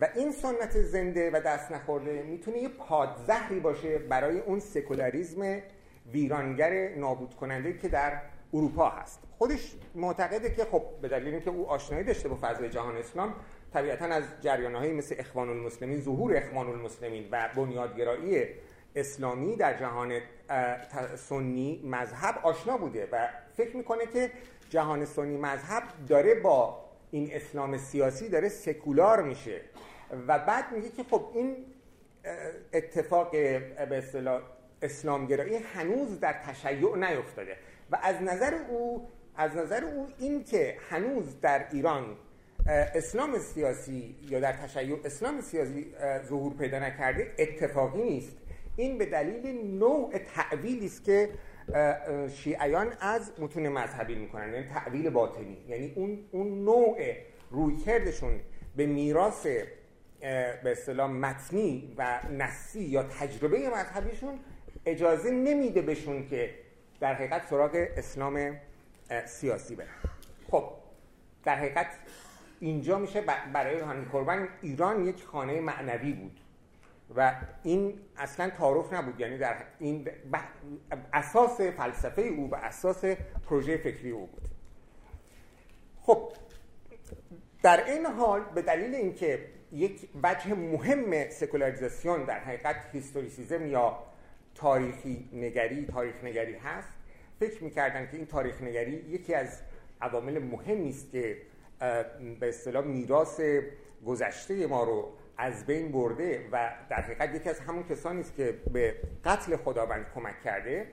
و این سنت زنده و دست نخورده می‌تونه یه پادزهری باشه برای اون سکولاریزم ویرانگر نابود کننده که در اروپا هست. خودش معتقده که خب به دلیل اینکه او آشنایی داشته با فضای جهان اسلام طبیعتا از جریانهایی مثل اخوان المسلمین ظهور اخوان المسلمین و بنیادگرایی اسلامی در جهان سنی مذهب آشنا بوده و فکر می‌کنه که جهان سنی مذهب داره با این اسلام سیاسی داره سکولار میشه و بعد میگه که خب این اتفاق به اصطلاح اسلامگرایی هنوز در تشیع نیفتاده و از نظر او از نظر او این که هنوز در ایران اسلام سیاسی یا در تشیع اسلام سیاسی ظهور پیدا نکرده اتفاقی نیست. این به دلیل نوع تعویلی است که شیعیان از متون مذهبی می‌کنن یعنی تعویل باطنی. یعنی اون اون نوع رویکردشون به میراث به اصطلاح متنی و نصی یا تجربه مذهبیشون اجازه نمیده بهشون که در حقیقت سراغ اسلام سیاسی برن خب در حقیقت اینجا میشه برای هانی قربان ایران یک خانه معنوی بود و این اصلا تعارف نبود. یعنی در این اساس فلسفه او و اساس پروژه فکری او بود. خب در این حال به دلیل اینکه یک وجه مهم سکولاریزاسیون در حقیقت هیستوریسیزم یا تاریخی نگری تاریخ نگری هست فکر می‌کردن که این تاریخ نگری یکی از عوامل مهمی است که به اصطلاح میراث گذشته ما رو از بین برده و در حقیقت یکی از همون کسانی است که به قتل خداوند کمک کرده.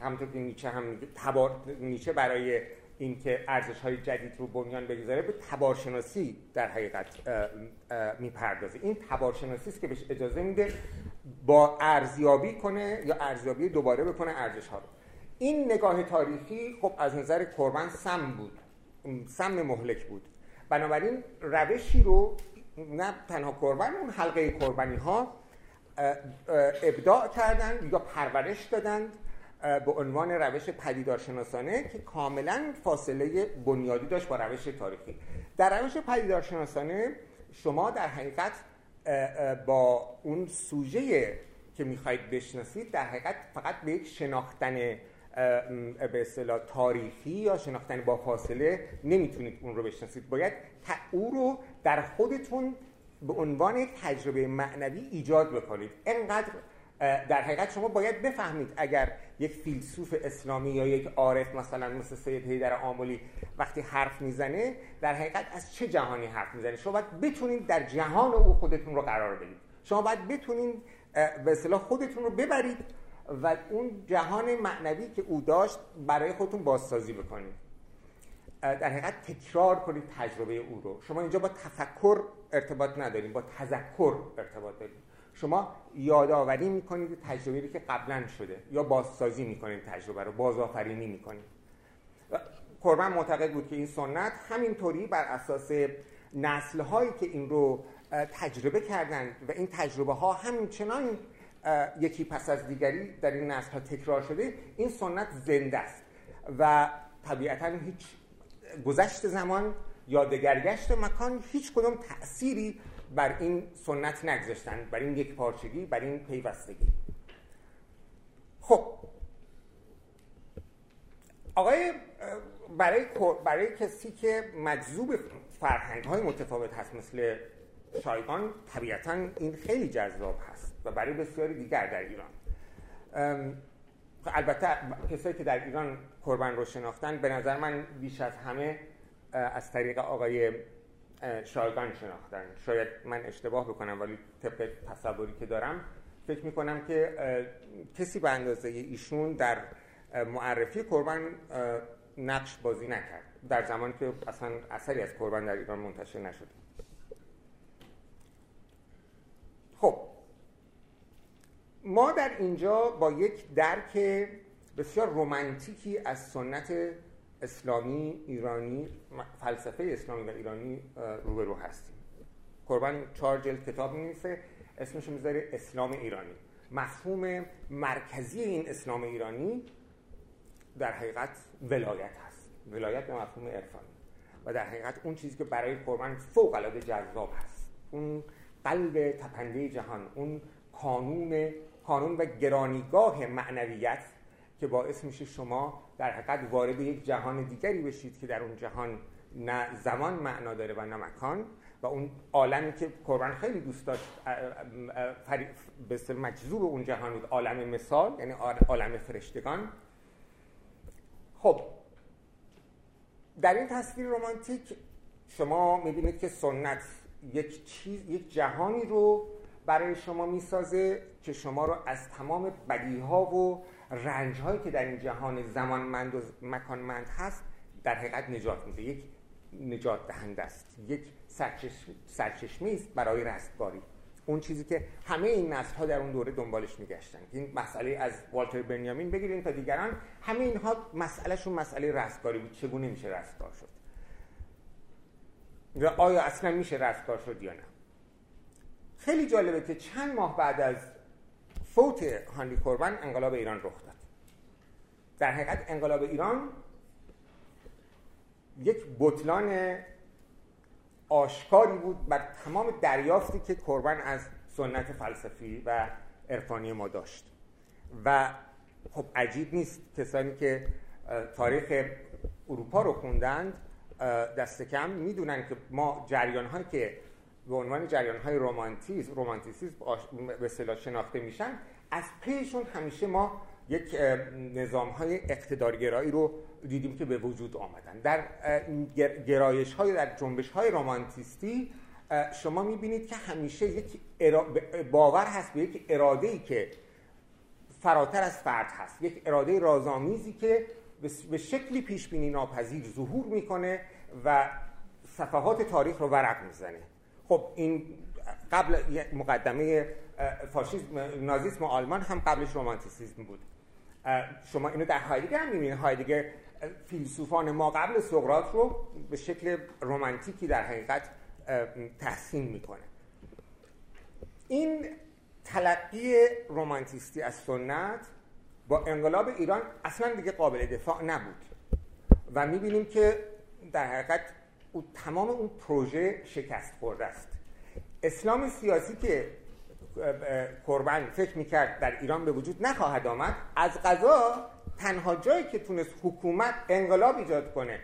همونطور که نیچه هم نیچه برای اینکه ارزش های جدید رو بنیان بگذاره به تبارشناسی در حقیقت می‌پردازه. این تبارشناسی است که بهش اجازه میده با ارزیابی کنه یا ارزیابی دوباره بکنه ارزش ها رو. این نگاه تاریخی خب از نظر کربن سم بود سم مهلک بود. بنابراین روشی رو نه تنها کربن اون حلقه کربنی ها ابداع کردند یا پرورش دادند به عنوان روش پدیدارشناسانه که کاملا فاصله بنیادی داشت با روش تاریخی. در روش پدیدارشناسانه شما در حقیقت با اون سوژه که می‌خواهید بشناسید در حقیقت فقط به یک شناختن به اصطلاح تاریخی یا شناختن با فاصله نمی‌تونید اون رو بشناسید. باید او رو در خودتون به عنوان یک تجربه معنوی ایجاد بکنید. انقدر در حقیقت شما باید بفهمید اگر یک فیلسوف اسلامی یا یک عارف مثلا مثل سید حیدر آمولی وقتی حرف می‌زنه در حقیقت از چه جهانی حرف می‌زنه؟ شما باید بتونید در جهان او خودتون رو قرار بدید. شما باید بتونید به اصطلاح خودتون رو ببرید و اون جهان معنوی که او داشت برای خودتون بازسازی بکنید. در حقیقت تکرار کنید تجربه او رو. شما اینجا با تفکر ارتباط ندارید با تذکر ارتباط دارید شما یادآوری می‌کنید تجربه که قبلا شده یا بازسازی می‌کنید تجربه رو بازآفرینی می‌کنید. قربان معتقد بود که این سنت همینطوری بر اساس نسل هایی که این رو تجربه کردند و این تجربه ها همچنان یکی پس از دیگری در این نسل ها تکرار شده این سنت زنده است. و طبیعتا هیچ گذشت زمان یا دگرگشت مکان هیچ کدوم تأثیری بر این سنت نگذاشتن بر این یک پارچگی بر این پیوستگی. خب. آقای برای برای کسی که مجذوب فرهنگ های متفاوت هست مثل شایگان طبیعتا این خیلی جذاب هست. و برای بسیاری دیگر در ایران. البته کسایی که در ایران قربان رو شناختن به نظر من بیش از همه از طریق آقای شایگان شناختن. شاید من اشتباه بکنم ولی طبق تصوری که دارم فکر می‌کنم که کسی به اندازه ایشون در معرفی قربان نقش بازی نکرد. در زمانی که اصلا اثری از قربان در ایران منتشر نشده خب ما در اینجا با یک درک بسیار رومانتیکی از سنت اسلامی ایرانی فلسفه اسلامی و ایرانی روبرو هستیم. قربان چهار جلد کتاب می‌نویسه اسمش می‌ذاره اسلام ایرانی. مفهوم مرکزی این اسلام ایرانی در حقیقت ولایت هست. ولایت به مفهوم عرفانی. و در حقیقت اون چیزی که برای قربان فوق العاده جذاب هست. اون قلب تپنده جهان اون کانون کانون و گرانیگاه معنویت که باعث میشه شما در حقیقت وارد یک جهان دیگری بشید که در اون جهان نه زمان معنا داره و نه مکان و اون عالمی که قربان خیلی دوست داشت به مجذوب اون جهان بود عالم مثال یعنی عالم فرشتگان. خب در این تصویر رومانتیک شما می‌بینید که سنت یک چیز یک جهانی رو برای شما می‌سازه که شما رو از تمام بدیها و رنج هایی که در این جهان زمانمند و مکانمند هست در حقیقت نجات میده. یک نجات دهنده است. یک سرچشمه است برای رستگاری. اون چیزی که همه این نسل ها در اون دوره دنبالش میگشتن. این مسئله از والتر بنیامین بگیریم تا دیگران. همه اینها مسئلهشون مسئله رستگاری بود. چگونه میشه رستگار شد؟ و آیا اصلا میشه رستگار شد یا نه؟ خیلی جالبه که چند ماه بعد از فوت هانلی کوربن انقلاب ایران رخ داد. در حقیقت انقلاب ایران یک بطلان آشکاری بود بر تمام دریافتی که کربن از سنت فلسفی و عرفانی ما داشت. و خب عجیب نیست کسانی که تاریخ اروپا رو خوندند دست کم می‌دونن که ما جریان هایی که به عنوان جریان های رومانتیسم رومانتیسیسم به اصطلاح شناخته میشن از پیشون همیشه ما یک نظام های اقتدارگرایی رو دیدیم که به وجود آمدن. در گرایش های در جنبش های رومانتیستی شما می‌بینید که همیشه یک باور هست به یک اراده ای که فراتر از فرد هست. یک اراده رازآمیزی که به شکلی پیش بینی ناپذیر ظهور می‌کنه و صفحات تاریخ رو ورق می‌زنه. خب این قبل مقدمه فاشیسم نازیسم آلمان هم قبلش رومانتیسیسم بود. شما اینو در هایدگر هم می‌بینید. هایدگر فیلسوفان ما قبل سقراط رو به شکل رومانتیکی در حقیقت تحسین می‌کنه. این تلقی رومانتیستی از سنت با انقلاب ایران اصلا دیگه قابل دفاع نبود. و می‌بینیم که در حقیقت او تمام اون پروژه شکست خورده است. اسلام سیاسی که قربان فکر می‌کرد در ایران به وجود نخواهد آمد از قضا تنها جایی که تونست حکومت انقلاب ایجاد کنه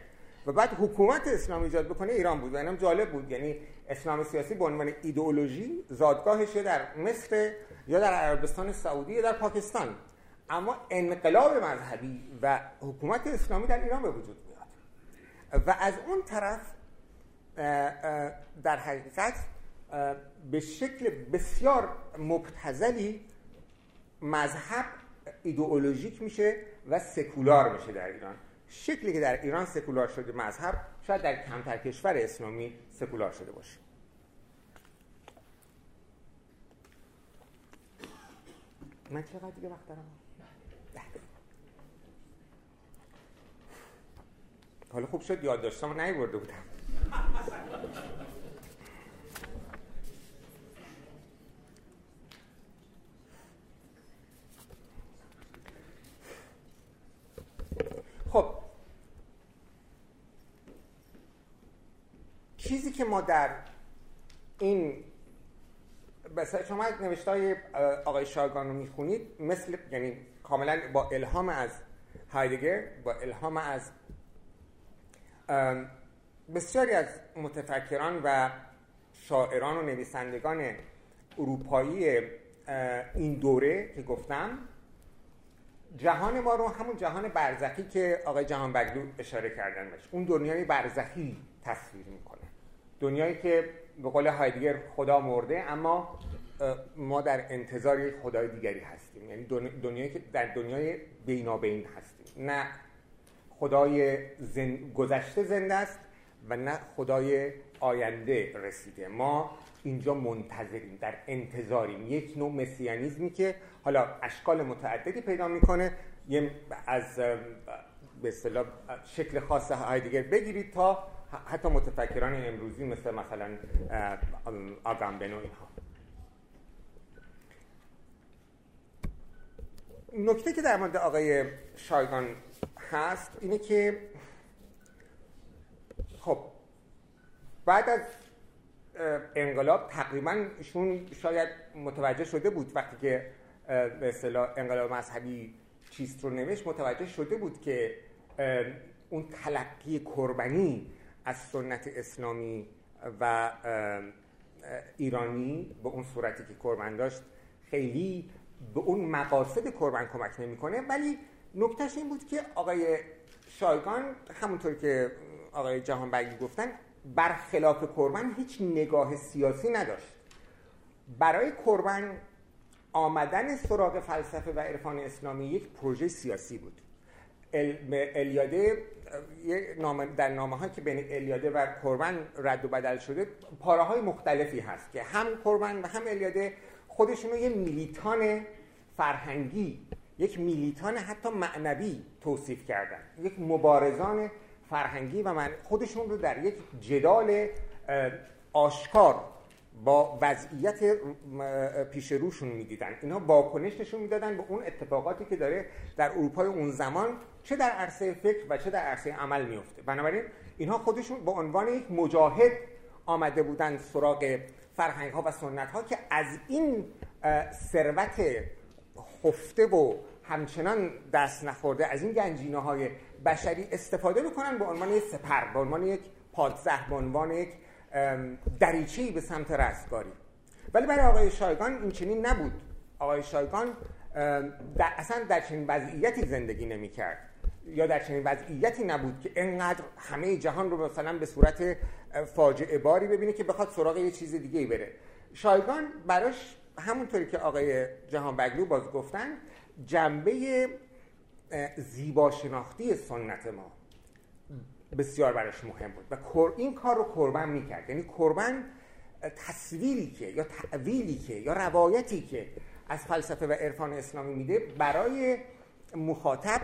و بعد حکومت اسلام ایجاد بکنه ایران بود. و اینم جالب بود. یعنی اسلام سیاسی به عنوان ایدئولوژی زادگاهش در مصر یا در عربستان سعودی یا در پاکستان. اما انقلاب مذهبی و حکومت اسلامی در ایران به وجود میاد. و از اون طرف در حقیقت به شکل بسیار مبتزلی مذهب ایدئولوژیک میشه و سکولار میشه در ایران. شکلی که در ایران سکولار شده مذهب شاید در کمتر کشور اسلامی سکولار شده باشه. من چقدر دیگه وقت دارم؟ حالا خوب شد یاد داشتم نیورده بودم. خب. چیزی که ما در این مثلا شما نوشته های آقای شاگان رو می‌خونید مثل یعنی کاملا با الهام از هایدگر با الهام از بسیاری از متفکران و شاعران و نویسندگان اروپایی این دوره که گفتم جهان ما رو همون جهان برزخی که آقای جهان بگلو اشاره کردن بشه اون دنیای برزخی تصویر می‌کنه. دنیایی که به قول هایدگر خدا مرده اما ما در انتظار خدای دیگری هستیم. یعنی دنیایی که در دنیای بینابین هستیم. نه خدای زن... گذشته زنده است و نه خدای آینده رسیده. ما اینجا منتظریم در انتظاریم. یک نوع مسیانیزمی که حالا اشکال متعددی پیدا می‌کنه. یه از به اصطلاح شکل خاص های دیگر بگیرید تا حتی متفکران امروزی مثل مثلا آگامبن و اینها. نکته که در مورد آقای شایگان هست اینه که خب بعد از انقلاب تقریبا ایشون شاید متوجه شده بود وقتی که به اصطلاح انقلاب مذهبی چیست رو نوشت متوجه شده بود که اون تلقی قربانی از سنت اسلامی و ایرانی به اون صورتی که قربان داشت خیلی به اون مقاصد قربان کمک نمی‌کنه. ولی نکتهش این بود که آقای شایگان همونطور که آقای جهان بگی گفتن برخلاف قربان هیچ نگاه سیاسی نداشت. برای قربان آمدن سراغ فلسفه و عرفان اسلامی یک پروژه سیاسی بود. الیاده در نامه که بین الیاده و قربان رد و بدل شده پاره های مختلفی هست که هم قربان و هم الیاده خودشون رو یه میلیتان فرهنگی یک میلیتان حتی معنوی توصیف کردن یک مبارزان فرهنگی و من خودشون رو در یک جدال آشکار با وضعیت پیش روشون می‌دیدن. اینا واکنش نشون می‌دادن به اون اتفاقاتی که داره در اروپای اون زمان چه در عرصه فکر و چه در عرصه عمل میفته بنابراین اینها خودشون به عنوان یک مجاهد آمده بودن سراغ فرهنگ ها و سنت ها که از این ثروت خفته و همچنان دست نخورده از این گنجینه های بشری استفاده بکنن به عنوان یک سپر به عنوان یک پادزه به عنوان یک دریچه‌ای به سمت رستگاری. ولی برای آقای شایگان این چنین نبود. آقای شایگان در اصلا در چنین وضعیتی زندگی نمی‌کرد. یا در چنین وضعیتی نبود که انقدر همه جهان رو مثلا به صورت فاجعه باری ببینه که بخواد سراغ یه چیز دیگه ای بره. شایگان براش همونطوری که آقای جهان بگلو باز گفتن جنبه زیبا شناختی سنت ما بسیار براش مهم بود. و این کار رو قربان می‌کرد. یعنی قربان تصویری که یا تعویلی که یا روایتی که از فلسفه و عرفان اسلامی میده برای مخاطب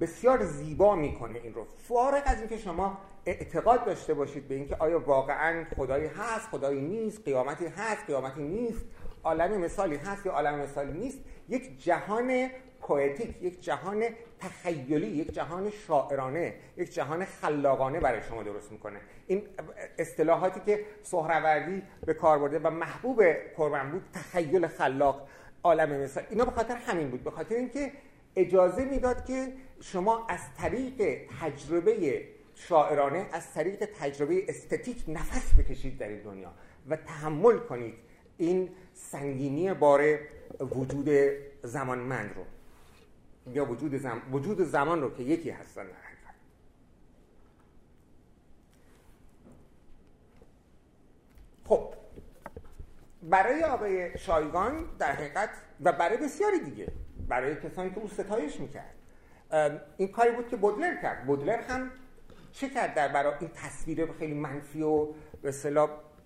بسیار زیبا می‌کنه این رو. فارغ از اینکه شما اعتقاد داشته باشید به اینکه آیا واقعا خدایی هست خدایی نیست قیامتی هست قیامتی نیست عالم مثالی هست یا عالم مثالی نیست یک جهان پویتیک یک جهان تخیلی یک جهان شاعرانه یک جهان خلاقانه برای شما درست می‌کنه. این اصطلاحاتی که سهروردی به کار برده و محبوب قربان بود تخیل خلاق عالم مثال اینا به خاطر همین بود به خاطر اینکه اجازه می‌داد که شما از طریق تجربه شاعرانه از طریق تجربه استتیک نفس بکشید در این دنیا و تحمل کنید این سنگینی بار وجود زمانمند رو یا وجود, زم... وجود زمان رو که یکی هستن. در حقیقت خب برای آقای شایگان در حقیقت و برای بسیاری دیگه برای کسانی که او ستایش می‌کرد این کاری بود که بودلر کرد. بودلر هم چه کرد در برای این تصویر خیلی منفی و به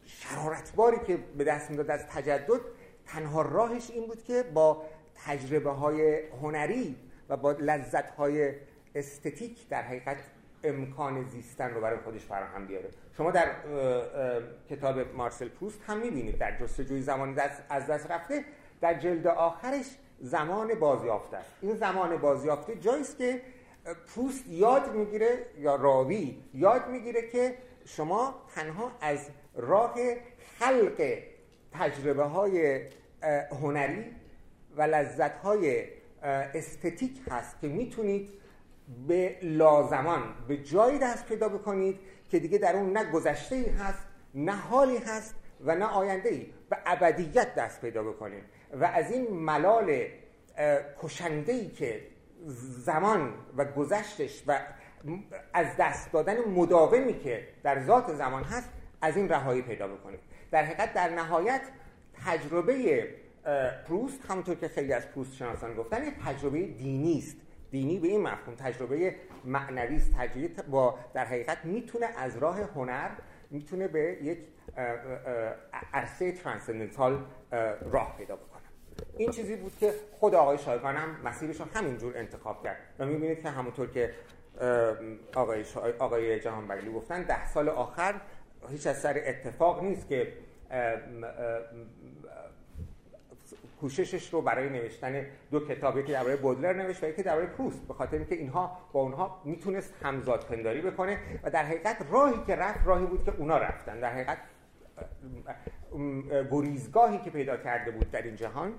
شرارتباری که به دست می‌داد از تجدد تنها راهش این بود که با تجربه های هنری و با لذت های استتیک در حقیقت امکان زیستن رو برای خودش فراهم بیاره. شما در کتاب مارسل پروست هم می‌بینید در جستجوی زمان دست از دست رفته در جلد آخرش زمان بازیافته است. این زمان بازیافته جاییست که پروست یاد می‌گیره یا راوی یاد می‌گیره که شما تنها از راه خلق تجربه های هنری و لذت های استتیک هست که می‌تونید به لازمان به جایی دست پیدا بکنید که دیگه در اون نه گذشته ای هست نه حالی هست و نه آینده ای و ابدیت دست پیدا بکنید. و از این ملال کشنده ای که زمان و گذشتش و از دست دادن مداومی که در ذات زمان هست از این رهایی پیدا بکنید. در حقیقت در نهایت تجربه پروست همونطور که خیلی از پروست شناسان گفتن یک تجربه دینی است. دینی به این مفهوم تجربه معنوی است. تجربه با در حقیقت می‌تونه از راه هنر می‌تونه به یک عرصه ترانسندنتال راه پیدا بکنه. این چیزی بود که خود آقای شایگان هم مسیرش همینجور انتخاب کرد و می‌بینید که همونطور که آقای, آقای جهان بگلی گفتن ده سال آخر هیچ از اتفاق نیست که کوششش رو برای نوشتن دو کتاب یکی درباره بودلر نوشت و یکی درباره پروست به خاطر اینکه اینها با اونها می‌تونست همزاد پنداری بکنه و در حقیقت راهی که رفت راهی بود که اونا رفتن. در حقیقت گریزگاهی که پیدا کرده بود در این جهان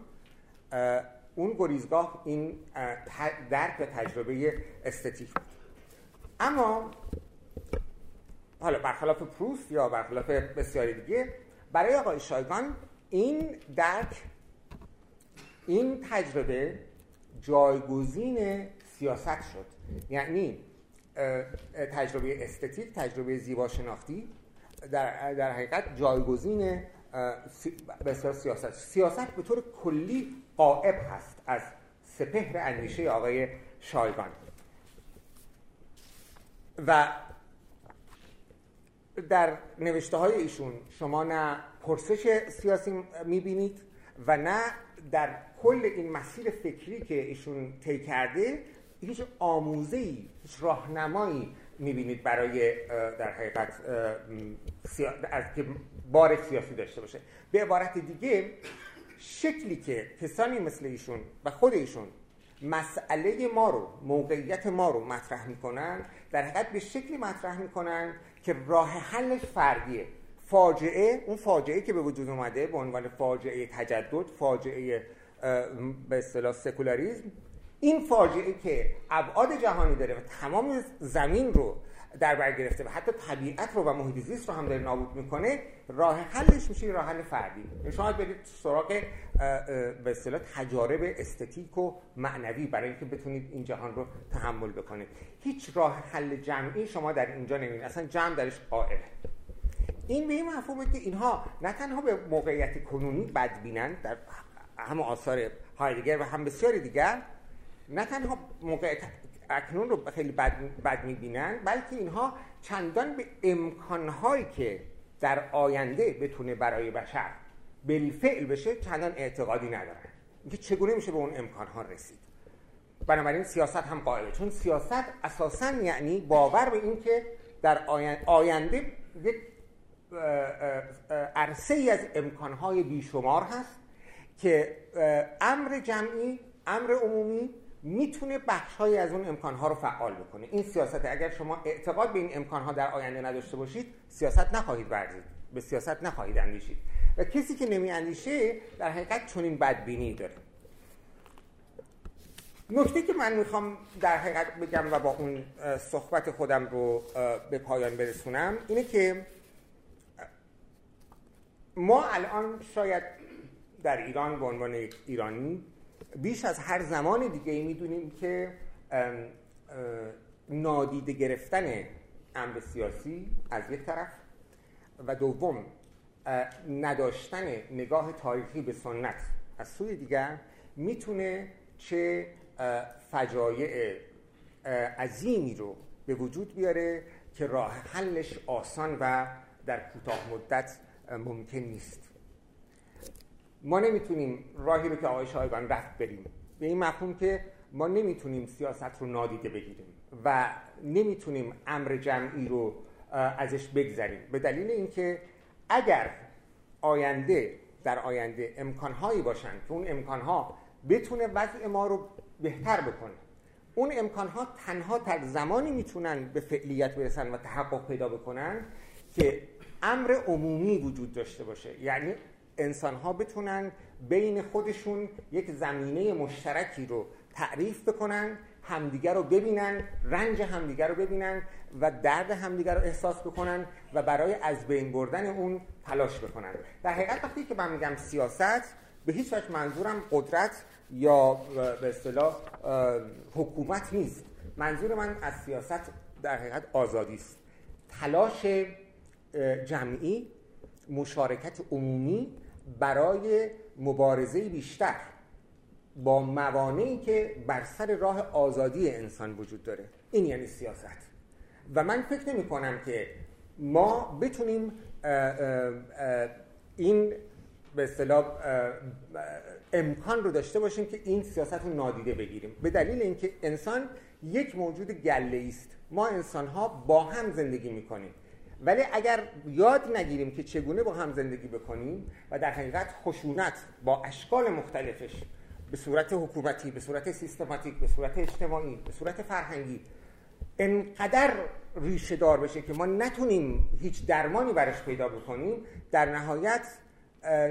اون گریزگاه این درک و تجربه استتیک بود. اما حالا برخلاف پروست یا برخلاف بسیاری دیگه برای آقای شایگان این درک این تجربه جایگزین سیاست شد. یعنی تجربه استتیک تجربه زیبا شناختی در, در حقیقت جایگزین بسیار سیاست سیاست به طور کلی قائب هست از سپهر اندیشه آقای شایگان. و در نوشته های ایشون شما نه پرسش سیاسی می‌بینید و نه در کل این مسیر فکری که ایشون طی کرده هیچ آموزه ای هیچ راهنمایی می‌بینید برای در حقیقت از که بار سیاسی داشته باشه. به عبارت دیگه شکلی که کسانی مثل ایشون و خود ایشون مسئله ما رو موقعیت ما رو مطرح می‌کنن در حقیقت به شکلی مطرح می‌کنن که راه حلش فردیه فاجعه اون فاجعه که به وجود اومده به عنوان فاجعه تجدد فاجعه به اصطلاح سکولاریسم این فاجعه که ابعاد جهانی داره و تمام زمین رو در بر گرفته و حتی طبیعت رو و محیط زیست رو هم داره نابود می‌کنه راه حلش میشه راه حل فردی. یعنی شما برید سراغ به اصطلاح تجارب استتیک و معنوی برای اینکه بتونید این جهان رو تحمل بکنید. هیچ راه حل جمعی شما در اینجا نمی‌بینید. اصلا جمع درش قائله این به این مفهومه که اینها نه تنها به موقعیت کنونی بدبینند در همه آثار هایدگر و هم بسیاری دیگر نه تنها موقع اکنون رو خیلی بد, بد می‌بینن بلکه اینها چندان به امکانهایی که در آینده بتونه برای بشر بالفعل بشه چندان اعتقادی ندارن. اینکه چگونه میشه به اون امکانها رسید؟ بنابراین سیاست هم قائله. چون سیاست اساسا یعنی باور به اینکه در آینده یک عرصه ای از امکانهای بیشمار هست که امر جمعی امر عمومی می‌تونه بخشهایی از اون امکانها رو فعال بکنه. این سیاست اگر شما اعتقاد به این امکانها در آینده نداشته باشید سیاست نخواهید ورزید. به سیاست نخواهید اندیشید. و کسی که نمی اندیشه در حقیقت چنین بدبینی داره. نکته که من می‌خوام در حقیقت بگم و با اون صحبت خودم رو به پایان برسونم اینه که ما الان شاید در ایران به عنوان ایرانی بیش از هر زمان دیگه ای می‌دونیم که نادیده گرفتن امر سیاسی از یک طرف و دوم نداشتن نگاه تاریخی به سنت از سوی دیگر می‌تونه چه فجایع عظیمی رو به وجود بیاره که راه حلش آسان و در کوتاه مدت ممکن نیست. ما نمی‌تونیم راهی رو که آقای شایگان رفت بریم. به این مفهوم که ما نمی‌تونیم سیاست رو نادیده بگیریم و نمی‌تونیم امر جمعی رو ازش بگذریم. به دلیل اینکه اگر آینده در آینده امکانهایی باشن که اون امکانها بتونه وضع ما رو بهتر بکنه اون امکانها تنها در زمانی می‌تونن به فعلیت برسن و تحقق پیدا بکنن که امر عمومی وجود داشته باشه. یعنی انسان ها بتونن بین خودشون یک زمینه مشترکی رو تعریف بکنن همدیگر رو ببینن رنج همدیگر رو ببینن و درد همدیگر رو احساس بکنن و برای از بین بردن اون تلاش بکنن. در حقیقت وقتی که من میگم سیاست به هیچ وجه منظورم قدرت یا به اصطلاح حکومت نیست. منظور من از سیاست در حقیقت آزادی است. تلاش جمعی مشارکت عمومی برای مبارزه بیشتر با موانعی که بر سر راه آزادی انسان وجود داره. این یعنی سیاست. و من فکر نمی کنم که ما بتونیم این به اصطلاح امکان رو داشته باشیم که این سیاست رو نادیده بگیریم. به دلیل اینکه انسان یک موجود گله است ما انسان ها با هم زندگی می‌کنیم. ولی اگر یاد نگیریم که چگونه با هم زندگی بکنیم و در حقیقت خشونت با اشکال مختلفش به صورت حکومتی به صورت سیستماتیک به صورت اجتماعی به صورت فرهنگی انقدر ریشه دار بشه که ما نتونیم هیچ درمانی برش پیدا بکنیم در نهایت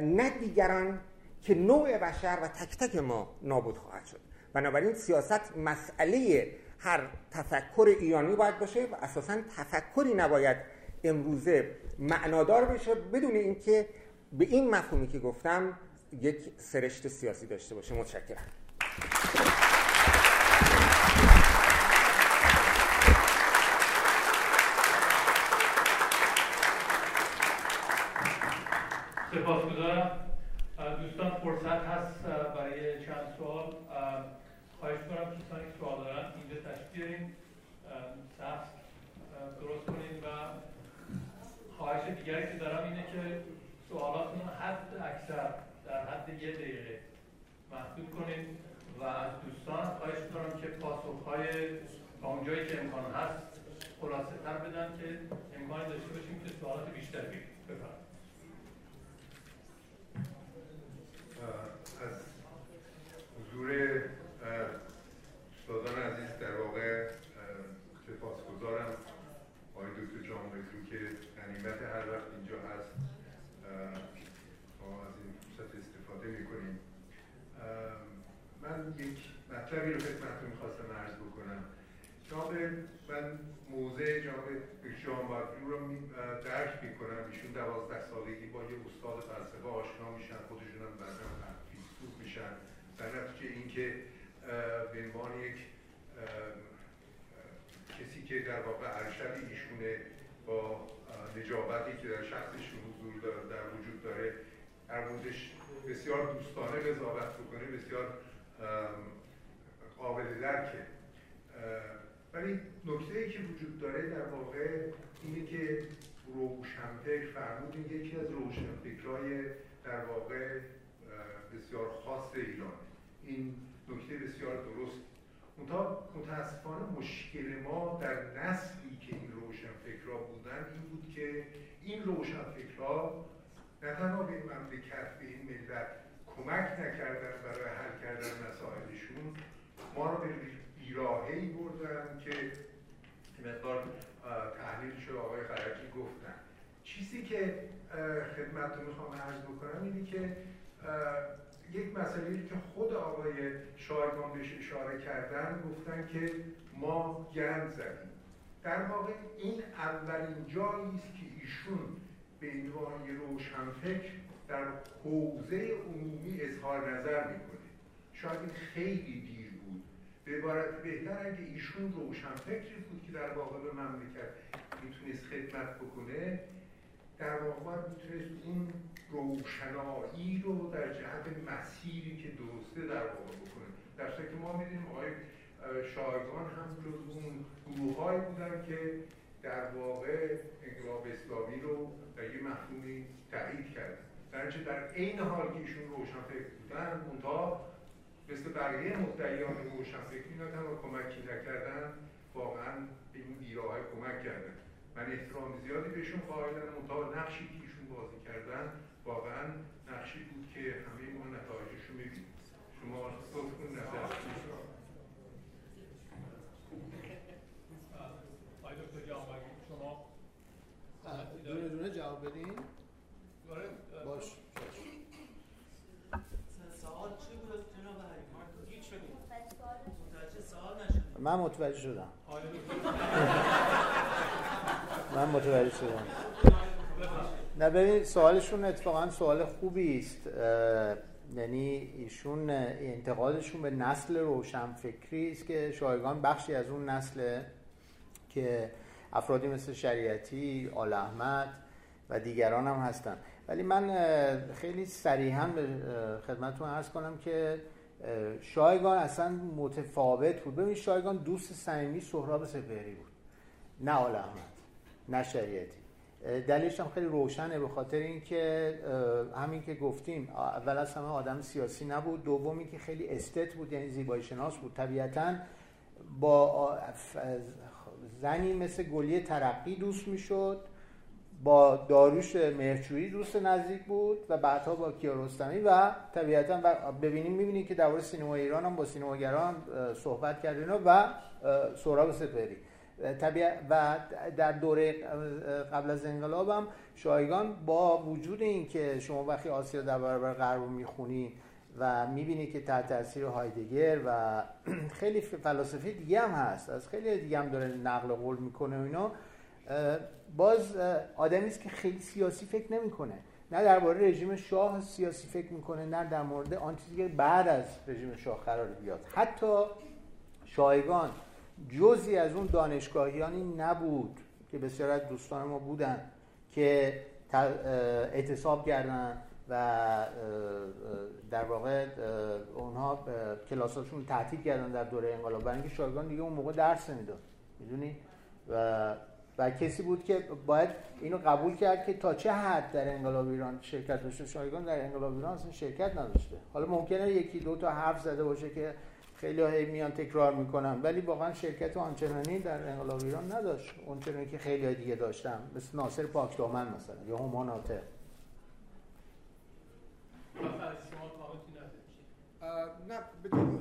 نه دیگران که نوع بشر و تک تک ما نابود خواهد شد. بنابراین سیاست مسئله هر تفکر ایرانی باید باشه و اساسا تفکری نباید امروزه معنادار بشه بدون اینکه به این مفهومی که گفتم یک سرشت سیاسی داشته باشه. متشکرم. سپاسگزارم. دوستان فرصت هست برای چند سوال. خواهش کنم که سوال دارن اینجا تشکیل بیاریم درست کنیم و خواهش دیگری که دارم اینه که سوالاتون حد اکثر در حد یه دقیقه محدود کنیم و از دوستان خواهش کنم که پاسخهای تا اونجایی که امکان هست خلاصه تر بدن که امکانی داشته باشیم که سوالات بیشتر بفرمایید. از حضور استادان عزیز در واقع سپاسگزارم. آقای دکتر جان که غنیمت هر وقت اینجا هست ما از این فرصت استفاده می‌کنیم. من یک مطلبی رو خدمتتون می‌خواستم عرض بکنم. جناب من موضع جناب جان رو درک می‌کنم. ایشون دوازده سالگی با یه استاد فلسفه آشنا میشن خودشون هم بعدا فیلسوف میشن. در نتیجه اینکه به عنوان یک کسی که در واقع ارشد ایشونه با نجابتی که در شخصشون حضور داره در وجود داره در موردش بسیار دوستانه قضاوت بکنه بسیار قابل درکه. ولی نکته ای که وجود داره در واقع اینه که روشنفکر فرمودین یکی از روشنفکرهای در واقع بسیار خاص ایران. این نکته بسیار درست منتها متاسفانه مشکل ما در نسلی که این روشنفکرها بودن این بود که این روشنفکرها نه تنها به مملکت به این ملت کمک نکردن برای حل کردن مسائلشون ما رو به بیراهی بردن که مقدار تحلیل شده آقای خرکی گفتن. چیزی که خدمت رو می‌خوام عرض بکنم اینه که یک مسئله که خود آقای شایگان بهش اشاره کردن گفتن که ما گند زدیم. در واقع این اولین جایی است که ایشون به عنوان روشنفکر در حوزه عمومی اظهار نظر می‌کنه. شاید این خیلی دیر بود. به عبارت بهتر اگه ایشون روشنفکری بود که در واقع به مملکت می‌تونست خدمت بکنه در واقع می‌تونست اون روشنایی رو در جهت مسیری که درسته در واقع بکنه. در که ما می‌دونیم آقای شایگان هم جز اون گروه بودن که در واقع انقلاب اسلامی رو در یه مفهومی تایید کردن. در در عین حال که ایشون روشنفکر بودن منتها مثل بقیه مدعیان روشنفکری نه تنها کمکی نکردن واقعا به این بیراه کمک کردن. من احترام زیادی بهشون قائلم منتها نقشی که ایشون بازی کردن واقعا نقشی بود که همه ما نتایجش رو می‌بینیم. شما لطف نظر شما دونه دونه جواب بدین. باش. سوال چی بود؟ جناب من متوجه شدم. من متوجه شدم. نه ببین سوالشون اتفاقا سوال خوبی است یعنی ایشون انتقادشون به نسل روشنفکری است که شایگان بخشی از اون نسل که افرادی مثل شریعتی، آل احمد و دیگران هم هستن. ولی من خیلی صریحا به خدمتتون عرض کنم که شایگان اصلا متفاوت بود. ببین شایگان دوست صمیمی سهراب سپهری بود. نه آل احمد نه شریعتی. دلیلش هم خیلی روشنه به خاطر اینکه همین که گفتیم اول از همه آدم سیاسی نبود دومی که خیلی استت بود یعنی زیبایی شناس بود. طبیعتا با زنی مثل گلیه ترقی دوست می‌شد با داروش مرچویی دوست نزدیک بود و بعدها با کیارستمی و طبیعتا ببینیم می‌بینیم که در سینما ایران هم با سینماگران صحبت کردن و سهراب سپری و در دوره قبل از انقلاب هم شایگان با وجود اینکه شما وقتی آسیا در برابر غرب رو می‌خونی و می‌بینی که تحت تاثیر هایدگر و خیلی فلاسفه دیگه هم هست از خیلی دیگه هم داره نقل قول می‌کنه و اینا باز آدمی است که خیلی سیاسی فکر نمی‌کنه. نه درباره رژیم شاه سیاسی فکر می‌کنه نه در مورد آن چیزی که بعد از رژیم شاه قرار بیاد. حتی شایگان جزی از اون دانشگاهیانی نبود که بسیار از دوستان ما بودن که اعتصاب کردن و در واقع اونها کلاساشون تعطیل کردن در دوره انقلاب. برای اینکه شایگان دیگه اون موقع درس نمی‌داد می‌دونی؟ و و کسی بود که باید اینو قبول کرد که تا چه حد در انقلاب ایران شرکت داشته. شایگان در انقلاب ایران اصلا شرکت نداشته. حالا ممکنه یکی دو تا حرف زده باشه که خیلی هی میان تکرار می‌کنن. ولی واقعا شرکت آنچنانی در انقلاب ایران نداشت. اونچنانی که خیلی دیگه داشتن. مثل ناصر پاکدامن مثلا. یا همان ناطق نه بدون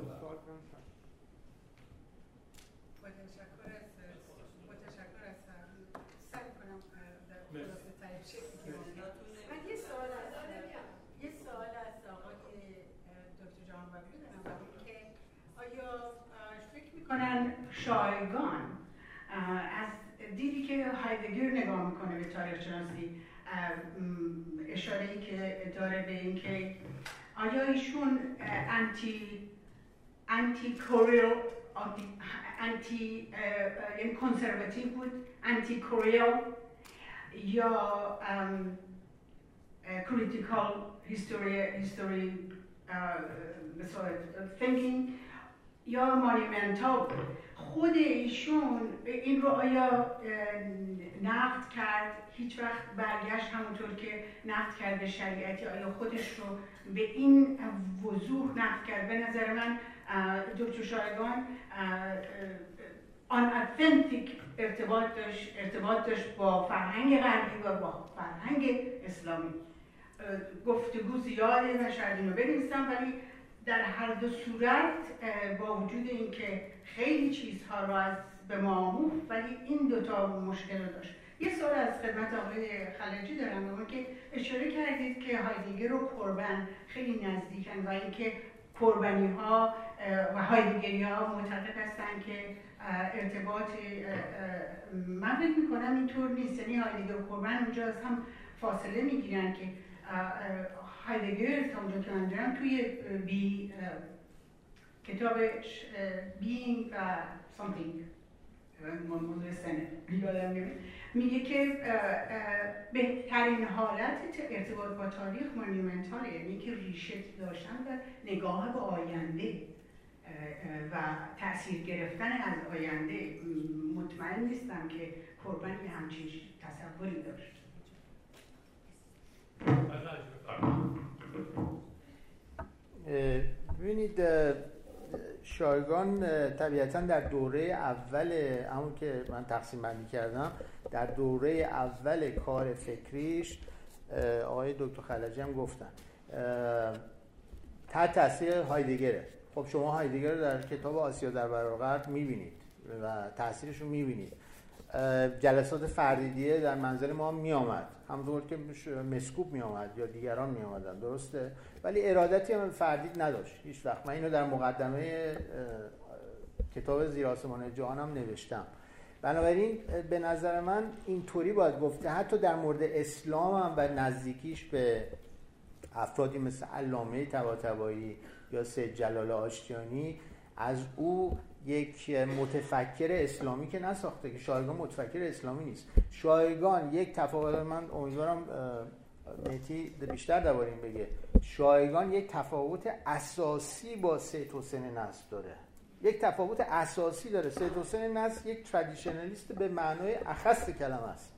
شایگان از دیدی که هایدگر نگاه می‌کنه به تاریخ شناسی اشاره ای که داره به اینکه آیا ایشون anti antiquarian anti یعنی conservative بود antiquarian یا critical history history مثلا thinking. یا monumental خود ایشون این رو آیا نقد کرد؟ هیچ وقت برگشت همونطور که نقد کرد به شریعتی آیا خودش رو به این وضوح نقد کرد؟ به نظر من دکتر شایگان آن اتنتیک ارتباط داشت ارتباط داشت با فرهنگ غربی و با فرهنگ اسلامی. گفتگو زیاده و شاید اینو بنویسم ولی در هر دو صورت با وجود اینکه خیلی چیزها رو از به ما آموخت ولی این دوتا مشکل رو داشت. یه سوال از خدمت آقای خلجی دارم که اشاره کردید که هایدگر و قربن خیلی نزدیکن و اینکه قربانی ها و هایدگری ها معتقد هستن که ارتباط من فکر می‌کنم اینطور نیست. یعنی هایدگر و قربن اونجا از هم فاصله می‌گیرن که هایدگر که من توی بی کتابش being something. موضوع سنه. میگه که بهترین حالت ارتباط با تاریخ مانیومنتاله یعنی که ریشه داشتن و نگاه به آینده و تاثیر گرفتن از آینده. مطمئن نیستم که قربان یه همچین تصوری داشت. ببینید شایگان طبیعتا در دوره اول همون که من تقسیم بندی کردم در دوره اول کار فکریش آقای دکتر خلجی هم گفتن. تحت تاثیر هایدگره خب شما هایدگر رو در کتاب آسیا در برابر می‌بینید و تاثیرش رو می‌بینید. جلسات فردیدیه در منزل ما می آمد همونطور که مسکوب می آمد یا دیگران می آمدن درسته؟ ولی ارادتی هم فردید نداشت. هیچ وقت. من اینو در مقدمه کتاب زیر آسمان جهانم نوشتم. بنابراین به نظر من اینطوری باید گفته حتی در مورد اسلام هم و نزدیکیش به افرادی مثل علامه طباطبایی یا سید جلال آشتیانی از او یک متفکر اسلامی که نساخته که شایگان متفکر اسلامی نیست. شایگان یک تفاوت من امیدوارم مهتی بیشتر درباره این بگه. شایگان یک تفاوت اساسی با سید حسین نصر داره. یک تفاوت اساسی داره. سید حسین نصر یک ترادیشنالیست به معنای اخص کلمه است.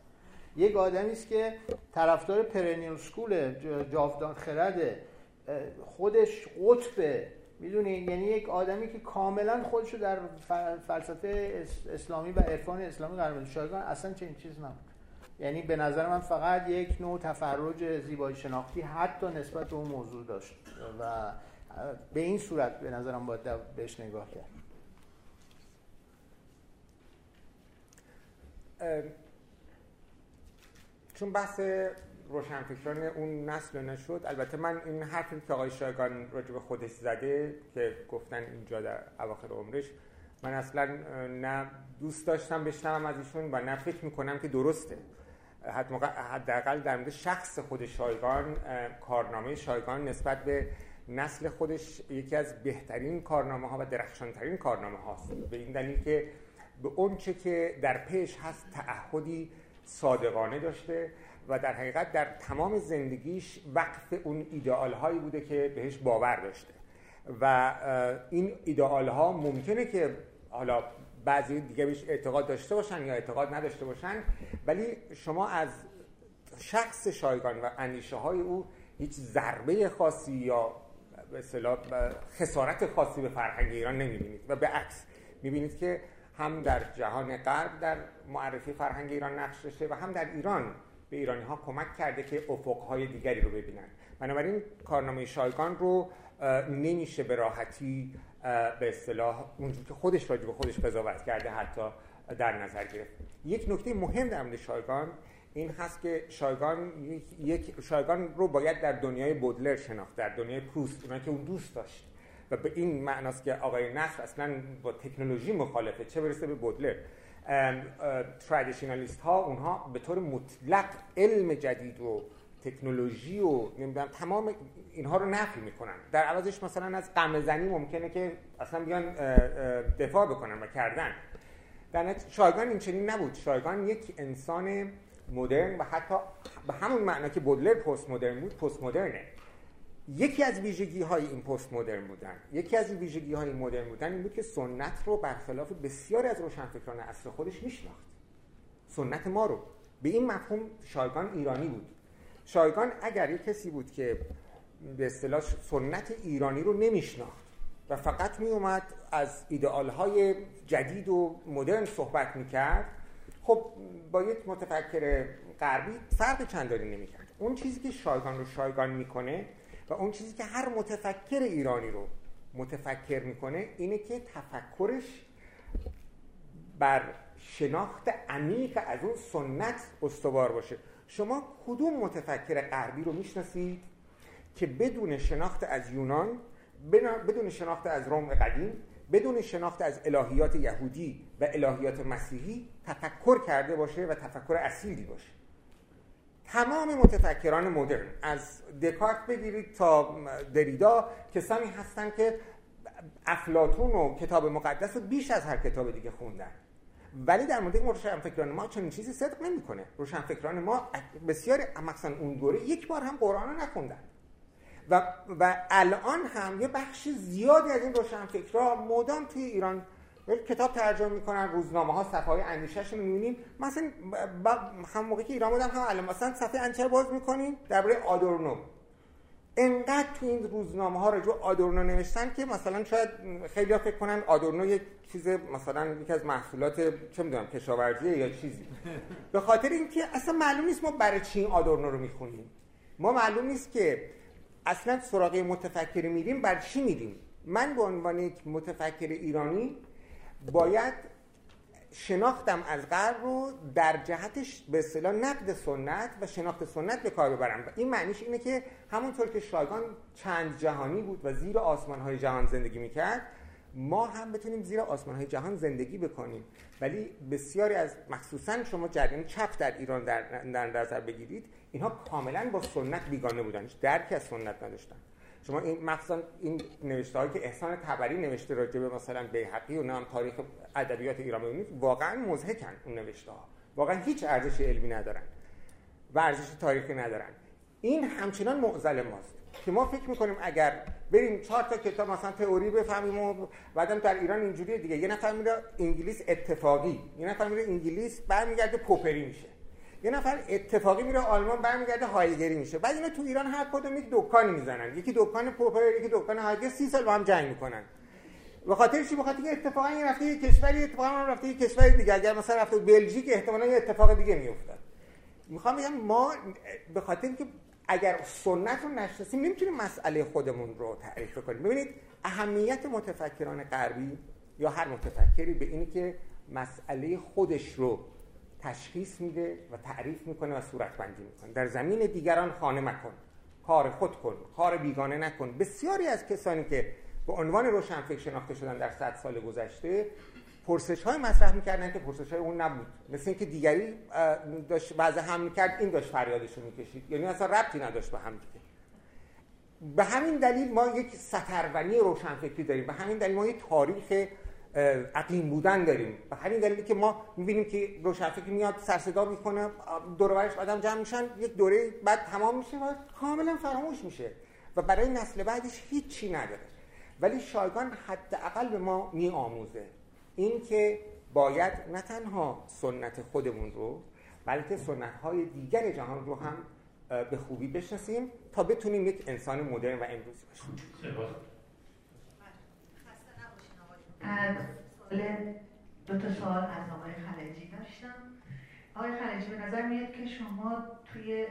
یک آدمی است که طرفدار پرنیل سکول جاودان خرده خودش قطبه می‌دونی؟ یعنی یک آدمی که کاملا خودشو در فلسفه اسلامی و عرفان اسلامی قرار بده شایگان اصلا چنین چیز نبود. یعنی به نظر من فقط یک نوع تفرج زیبایی شناختی حتی نسبت به اون موضوع داشت. و به این صورت به نظرم باید بهش نگاه کرد. چون بحث روشنفکران اون نسل نشد. البته من این حرفی که آقای شایگان راجع به خودش زده که گفتن اینجا در اواخر عمرش من اصلا نه دوست داشتم بشنوم از ایشون و نه فکر می‌کنم که درسته. حداقل در مورد شخص خود شایگان کارنامه شایگان نسبت به نسل خودش یکی از بهترین کارنامه ها و درخشانترین کارنامه هاست به این دلیل که به اون چه که در پیش هست تعهدی صادقانه داشته. و در حقیقت در تمام زندگیش وقف اون ایدئال هایی بوده که بهش باور داشته. و این ایدئال ها ممکنه که حالا بعضی دیگه بهش اعتقاد داشته باشن یا اعتقاد نداشته باشن ولی شما از شخص شایگان و اندیشه های او هیچ ضربه خاصی یا به خسارت خاصی به فرهنگ ایران نمی‌بینید و به عکس می‌بینید که هم در جهان غرب در معرفی فرهنگ ایران نقش داشته و هم در ایران به ایرانی ها کمک کرده که افقهای دیگری رو ببینن. بنابراین کارنامه شایگان رو نمیشه به راحتی به اصطلاح اونجور که خودش راجع به خودش قضاوت کرده حتی در نظر گرفت. یک نکته مهم در مورد شایگان این هست که شایگان یک شایگان رو باید در دنیای بودلر شناخت در دنیای پروست اونایی که اون دوست داشت. و به این معناست که آقای نصر اصلا با تکنولوژی مخالفه چه برسه به بودلر؟ ترادیشنالیست ها اونها به طور مطلق علم جدید و تکنولوژی و نمی‌دونم تمام اینها رو نفی می‌کنن. در عوضش مثلا از قمه زنی ممکنه که اصلا بیان دفاع بکنن و کردن. در شایگان این چنین نبود. شایگان یک انسان مدرن و حتی به همون معنا که بودلر پست مدرن بود پست مدرنه یکی از ویژگی های این پست مدرن بودن. یکی از ویژگی های مدرن بودن این بود که سنت رو برخلاف بسیاری از روشنفکران اصر خودش میشناخت. سنت ما رو. به این مفهوم شایگان ایرانی بود. شایگان اگر یک کسی بود که به اصطلاح سنت ایرانی رو نمیشناخت و فقط می اومد از ایدئال های جدید و مدرن صحبت می‌کرد خب با یک متفکر غربی فرق چندانی نمی‌کرد. اون چیزی که شایگان رو شایگان می‌کنه و اون چیزی که هر متفکر ایرانی رو متفکر می‌کنه اینه که تفکرش بر شناخت عمیق از اون سنت استوار باشه. شما کدوم متفکر غربی رو می‌شناسید که بدون شناخت از یونان بدون شناخت از روم قدیم بدون شناخت از الهیات یهودی و الهیات مسیحی تفکر کرده باشه و تفکر اصیلی باشه؟ تمام متفکران مدرن از دکارت بگیرید تا دریدا کسانی هستن که افلاتون و کتاب مقدس رو بیش از هر کتاب دیگه خوندن. ولی در مورد روشنفکران ما چنین چیزی صدق نمی‌کنه. روشنفکران ما بسیار مثلا اون دوره یک بار هم قرآن رو نخوندن. و, و الان هم یه بخش زیادی از این روشنفکرها مدام توی ایران کتاب ترجمه می‌کنن روزنامه ها صفحه های اندیشهش می‌بینیم مثلا هم موقعی که ایران بودم هم الان مثلا صفحه اندیشه باز می‌کنیم درباره آدورنو. انقدر تو این روزنامه ها رو آدورنو نوشتن که مثلا شاید خیلی فکر کنن آدورنو یک چیز مثلا یکی از محصولات چه می‌دونم کشاورزی یا چیزی. به خاطر اینکه اصلا معلوم نیست ما برای چی این آدورنو رو می‌خونیم. ما معلوم نیست که اصلا سراغ متفکر میریم بر چی میریم. من به عنوان یک متفکر ایرانی باید شناختم از غرب رو در جهتش به اصطلاح نقد سنت و شناخت سنت به کار ببرم. این معنیش اینه که همونطور که شایگان چند جهانی بود و زیر آسمان های جهان زندگی می‌کرد ما هم بتونیم زیر آسمان های جهان زندگی بکنیم. ولی بسیاری از مخصوصا شما جریان چپ در ایران در, در نظر بگیرید اینها کاملا با سنت بیگانه بودن. درک از سنت نداشتن. شما این مخصوصا این نوشته که احسان تبری نوشته راجع به مثلا بیهقی و نام تاریخ ادبیات ایران واقعا مزهکن اون نوشته ها واقعا هیچ ارزش علمی ندارن و ارزش تاریخی ندارن. این همچنان معضل ماست که ما فکر می‌کنیم اگر بریم چهار تا کتاب مثلا تئوری بفهمیم و بعدم در ایران اینجوریه دیگه. یه نفر میره انگلیس اتفاقی یه نفر میره انگلیس برمیگرده پوپری میشه. یه نفر اتفاقی میره آلمان برمیگرده هایگری میشه. بعد اینا تو ایران هر کدوم یک دکانی می‌زنن. یکی دکان پوپر یکی دکان هایگر سی سال با هم جنگ می‌کنن. به خاطر چی؟ بخاطر که اتفاقا این رفته یه کشوری اتفاقا رفته یه کشور دیگه. اگر مثلا رفته بلژیک احتمالاً یه اتفاق دیگه میافتاد. می‌خوام بگم ما به خاطر که اگر سنت رو نشناسیم نمی‌تونیم مسئله خودمون رو تعریف کنیم ببینید اهمیت متفکران غربی یا هر متفکری به اینی که مسئله خودش رو تشخیص میده و تعریف می‌کنه و صورتبندی می‌کنه. در زمین دیگران خانه مکن کار خود کن کار بیگانه نکن. بسیاری از کسانی که به عنوان روشنفکر شناخته شدن در صد سال گذشته پرسش های مطرح می‌کردن که پرسش های اون نبود. مثل اینکه دیگری داشت بعض هم می‌کرد این داشت فریادش رو می‌کشید. یعنی اصلا ربطی نداشت به هم دیگه به همین دلیل ما یک سترونی روشنفکری داریم. به همین دلیل ما یک تاریخ عقیم بودن داریم. به همین دلیلی که ما می‌بینیم که روشنفکری میاد سرصدا می‌کنه دور آدم جمع میشن یک دوره بعد تمام میشه و کاملا فراموش میشه. و برای نسل بعدش هیچی نداره. ولی شایگان حداقل به ما میآموزه این که باید نه تنها سنت خودمون رو بلکه سنت های دیگر جهان رو هم به خوبی بشناسیم تا بتونیم یک انسان مدرن و امروزی باشیم. سال دو تا سال از آقای خلجی داشتم. آقای خلجی به نظر میاد که شما توی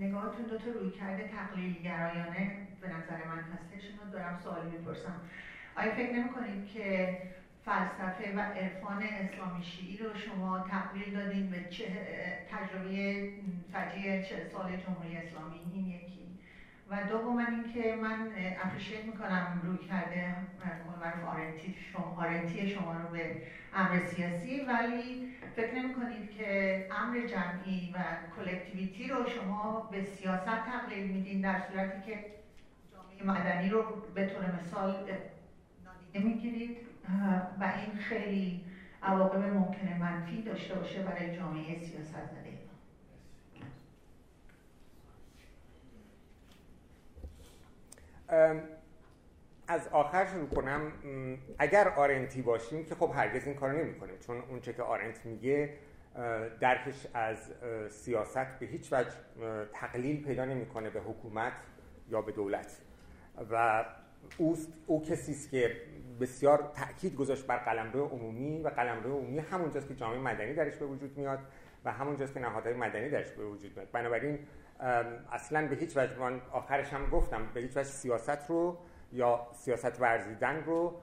نگاهتون دو تا روی کرده تقلیل گرایانه به نظر من هستش. شما دارم سوالی می‌پرسم. آیا فکر نمی که فلسفه و عرفان اسلامی شیعی رو شما تقلیل دادین به چه تجربه فجیع چه سال جمهوری اسلامی؟ این یکی. و دوم اینکه من اپریشیت می‌کنم روی کرده معروف آرنتی شما, آرنتی شما رو به امر سیاسی. ولی فکر نمی کنید که امر جمعی و کلکتیویتی رو شما به سیاست تقلیل میدین در صورتی که جامعه مدنی رو به طور مثال نادیده می‌گیرید؟ و این خیلی عواقب ممکنه منفی داشته باشه برای جامعه سیاست زده از آخر شروع کنم. اگر آرنتی باشیم که خب هرگز این کار نمی کنیم چون اونچه که آرنت میگه درکش از سیاست به هیچ وجه تقلیل پیدا نمی‌کنه به حکومت یا به دولت. و او کسی است که بسیار تاکید گذاشت بر قلمرو عمومی و قلمرو عمومی همونجاست که جامعه مدنی درش به وجود میاد و همونجاست که نهادهای مدنی درش به وجود میاد. بنابراین اصلا به هیچ وجه من آخرش هم گفتم به هیچ وجه سیاست رو یا سیاست ورزیدن رو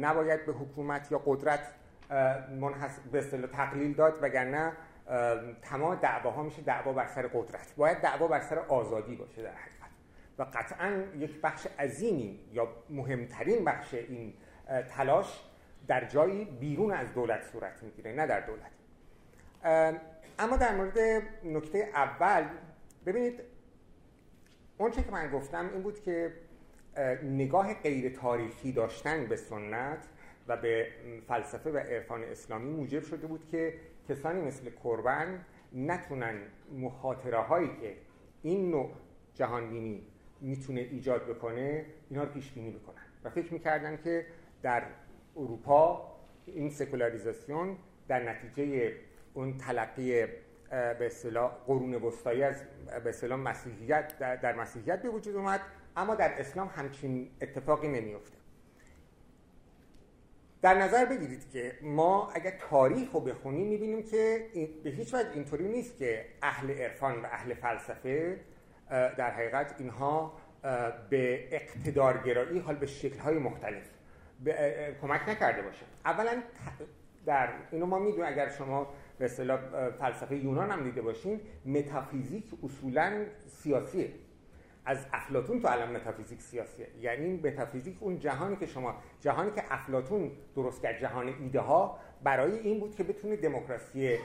نباید به حکومت یا قدرت منحصر به اصطلاح تقلیل داد وگرنه تمام دعواها میشه دعوا بر سر قدرت. باید دعوا بر سر آزادی باشه در حقیقت. و قطعا یک بخش عظیمی یا مهمترین بخش این تلاش در جایی بیرون از دولت صورت می‌گیره نه در دولت. اما در مورد نکته اول ببینید اونچه که من گفتم این بود که نگاه غیر تاریخی داشتن به سنت و به فلسفه و عرفان اسلامی موجب شده بود که کسانی مثل کربن نتونن مخاطره هایی که این نوع جهانبینی می‌تونه ایجاد بکنه اینا رو پیش بینی بکنن. و فکر می‌کردن که در اروپا این سکولاریزاسیون در نتیجه اون تلقی به اصطلاح قرون وسطایی از به اصطلاح مسیحیت در, مسیحیت به وجود اومد اما در اسلام همچین اتفاقی نمیفته در نظر بگیرید که ما اگر تاریخ رو بخونیم می‌بینیم که به هیچ وجه اینطوری نیست که اهل عرفان و اهل فلسفه در حقیقت اینها به اقتدارگرایی حال به شکل‌های مختلف کمک نکرده باشه. اولا در اینو ما می‌دونیم اگر شما به فلسفه یونان هم دیده باشین متافیزیک اصولا سیاسیه. از افلاتون تو علم متافیزیک سیاسیه. یعنی متافیزیک اون جهانی که شما جهانی که افلاتون درست کرد جهان ایده ها برای این بود که بتونه دموکراسی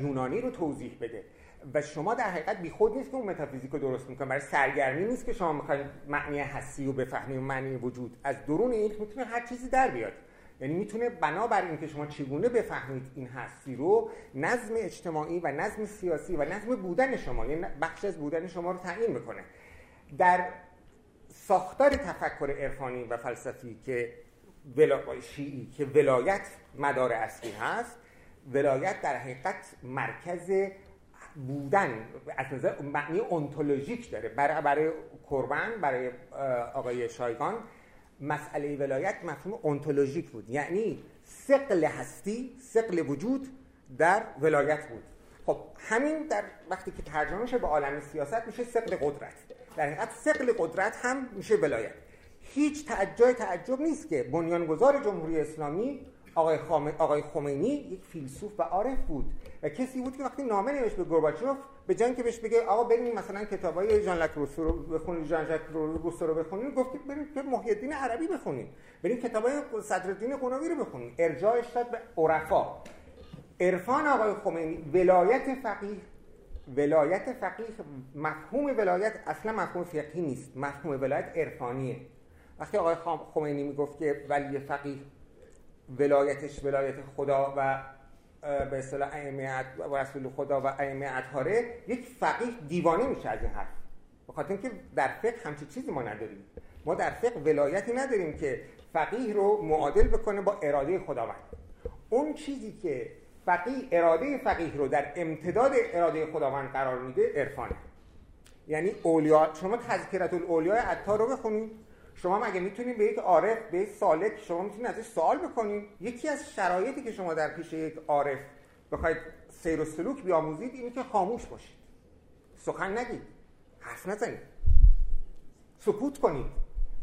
یونانی رو توضیح بده. و شما در حقیقت بیخود نیست که اون متافیزیک رو درست می‌کنه. برای سرگرمی نیست که شما می‌خواید معنی هستی رو بفهمید معنی وجود. از درون این می‌تونه هر چیزی در بیاد. یعنی می‌تونه بنابر اینکه شما چگونه بفهمید این هستی رو نظم اجتماعی و نظم سیاسی و نظم بودن شما یعنی بخش از بودن شما رو تعیین می‌کنه. در ساختار تفکر عرفانی و فلسفی که ولا... شیعی که ولایت مدار اصلی هست ولایت در حقیقت مرکز بودن از نظر معنی انتولوژیک داره. برای, برای کربن برای آقای شایگان مسئله ولایت مفهوم انتولوژیک بود. یعنی سقل هستی سقل وجود در ولایت بود. خب همین در وقتی که ترجمه شه به عالم سیاست میشه سقل قدرت. در حقیقت سقل قدرت هم میشه ولایت. هیچ تعجب تعجب نیست که بنیانگذار جمهوری اسلامی آقای, آقای خمینی یک فیلسوف و عارف بود. و کسی بود که وقتی نامه نوشت به گورباچوف به جای که بهش بگه آقا بریم مثلا کتابای ژان لاک روسو رو بخونید ژان ژاک روسو رو بخونید گفت بریم که محی الدین عربی بخونید. بریم کتابای صدرالدین قنوی رو بخونید. ارجاعش داد به عرفا. عرفان آقای خمینی ولایت فقیه ولایت فقیه مفهوم ولایت اصلا مفهوم فقهی نیست. مفهوم ولایت عرفانیه. وقتی آقای خمینی می‌گفت که ولی فقیه ولایتش ولایت خدا و به اصطلاح ائمه و رسول خدا و ائمه اطهاره یک فقیه دیوانه میشه از این حرف. به خاطر اینکه در فقه همچین چیزی ما نداریم. ما در فقه ولایتی نداریم که فقیه رو معادل بکنه با اراده خداوند. اون چیزی که فقیه اراده فقیه رو در امتداد اراده خداوند قرار میده عرفانه. یعنی اولیا شما تذکرت الاولیاء عطار رو بخونید. شما مگه می‌تونید به یک عارف به یک سالک شما می‌تونید ازش سوال بکنید یکی از شرایطی که شما در پیش یک عارف بخواید سیر و سلوک بیاموزید اینه که خاموش باشید. سخن نگید. حرف نزنید. سکوت کنید.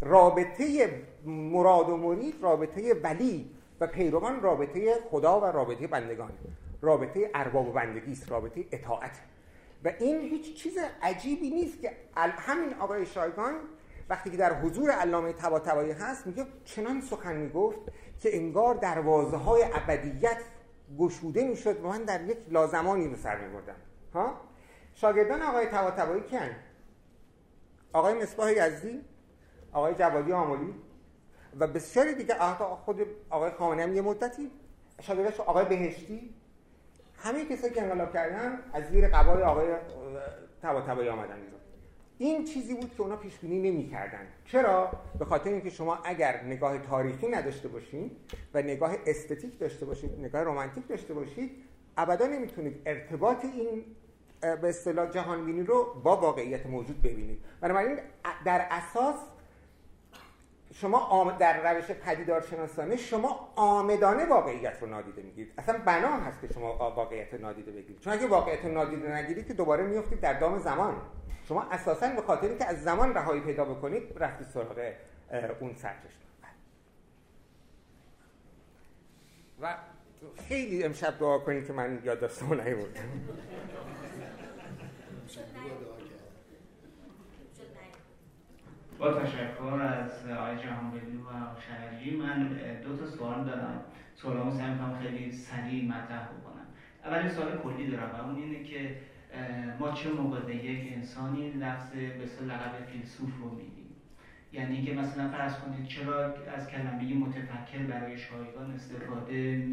رابطه مراد و مرید رابطه ولی و پیروان رابطه خدا و رابطه بندگان. رابطه ارباب و بندگی است رابطه اطاعت. و این هیچ چیز عجیبی نیست که همین آقای شایگان وقتی که در حضور علامه طباطبایی هست میگه چنان سخن می‌گفت که انگار دروازه های ابدیت گشوده می‌شد و من در یک لازمانی به سر میبردم. ها؟ شاگردان آقای طباطبایی کن آقای مصباح یزدی؟ آقای جوادی آمولی؟ و بسیاری دیگه خود آقای خامنه هم یه مدتی. شاگردش آقای بهشتی. همه کسایی که انقلاب کردن از زیر قبای آقای طباطبایی آمدن این چیزی بود که اونا پیش بینی نمی‌کردن. چرا؟ به خاطر اینکه شما اگر نگاه تاریخی نداشته باشید و نگاه استتیک داشته باشید نگاه رمانتیک داشته باشید ابدا نمی‌تونید ارتباط این به اصطلاح جهانبینی رو با واقعیت موجود ببینید. بنابراین در اساس شما در روش پدیدارشناسانه شما آمدانه واقعیت رو نادیده می‌گیرید. اصلا بنا هست که شما واقعیت نادیده بگیرید. چون اگه واقعیت نادیده نگیرید که دوباره میفتید در دام زمان. شما اساسا به خاطر که از زمان رهایی پیدا بکنید رفتید سراغ اون سرچشمه. و خیلی امشب دعا کنید که من یاد داشتم نیوردم با تشکر از آقای جهانبلی و شهری من دو تا سوال دارم. سوالامو سعی کنم خیلی سریع مطرح بکنم. اولی سوال کلی دارم و اون اینه که ما چه موقع به یک انسانی لفظ به لقب فیلسوف رو میدیم؟ یعنی که مثلا فرض کنید چرا از کلمه متفکر برای شایگان استفاده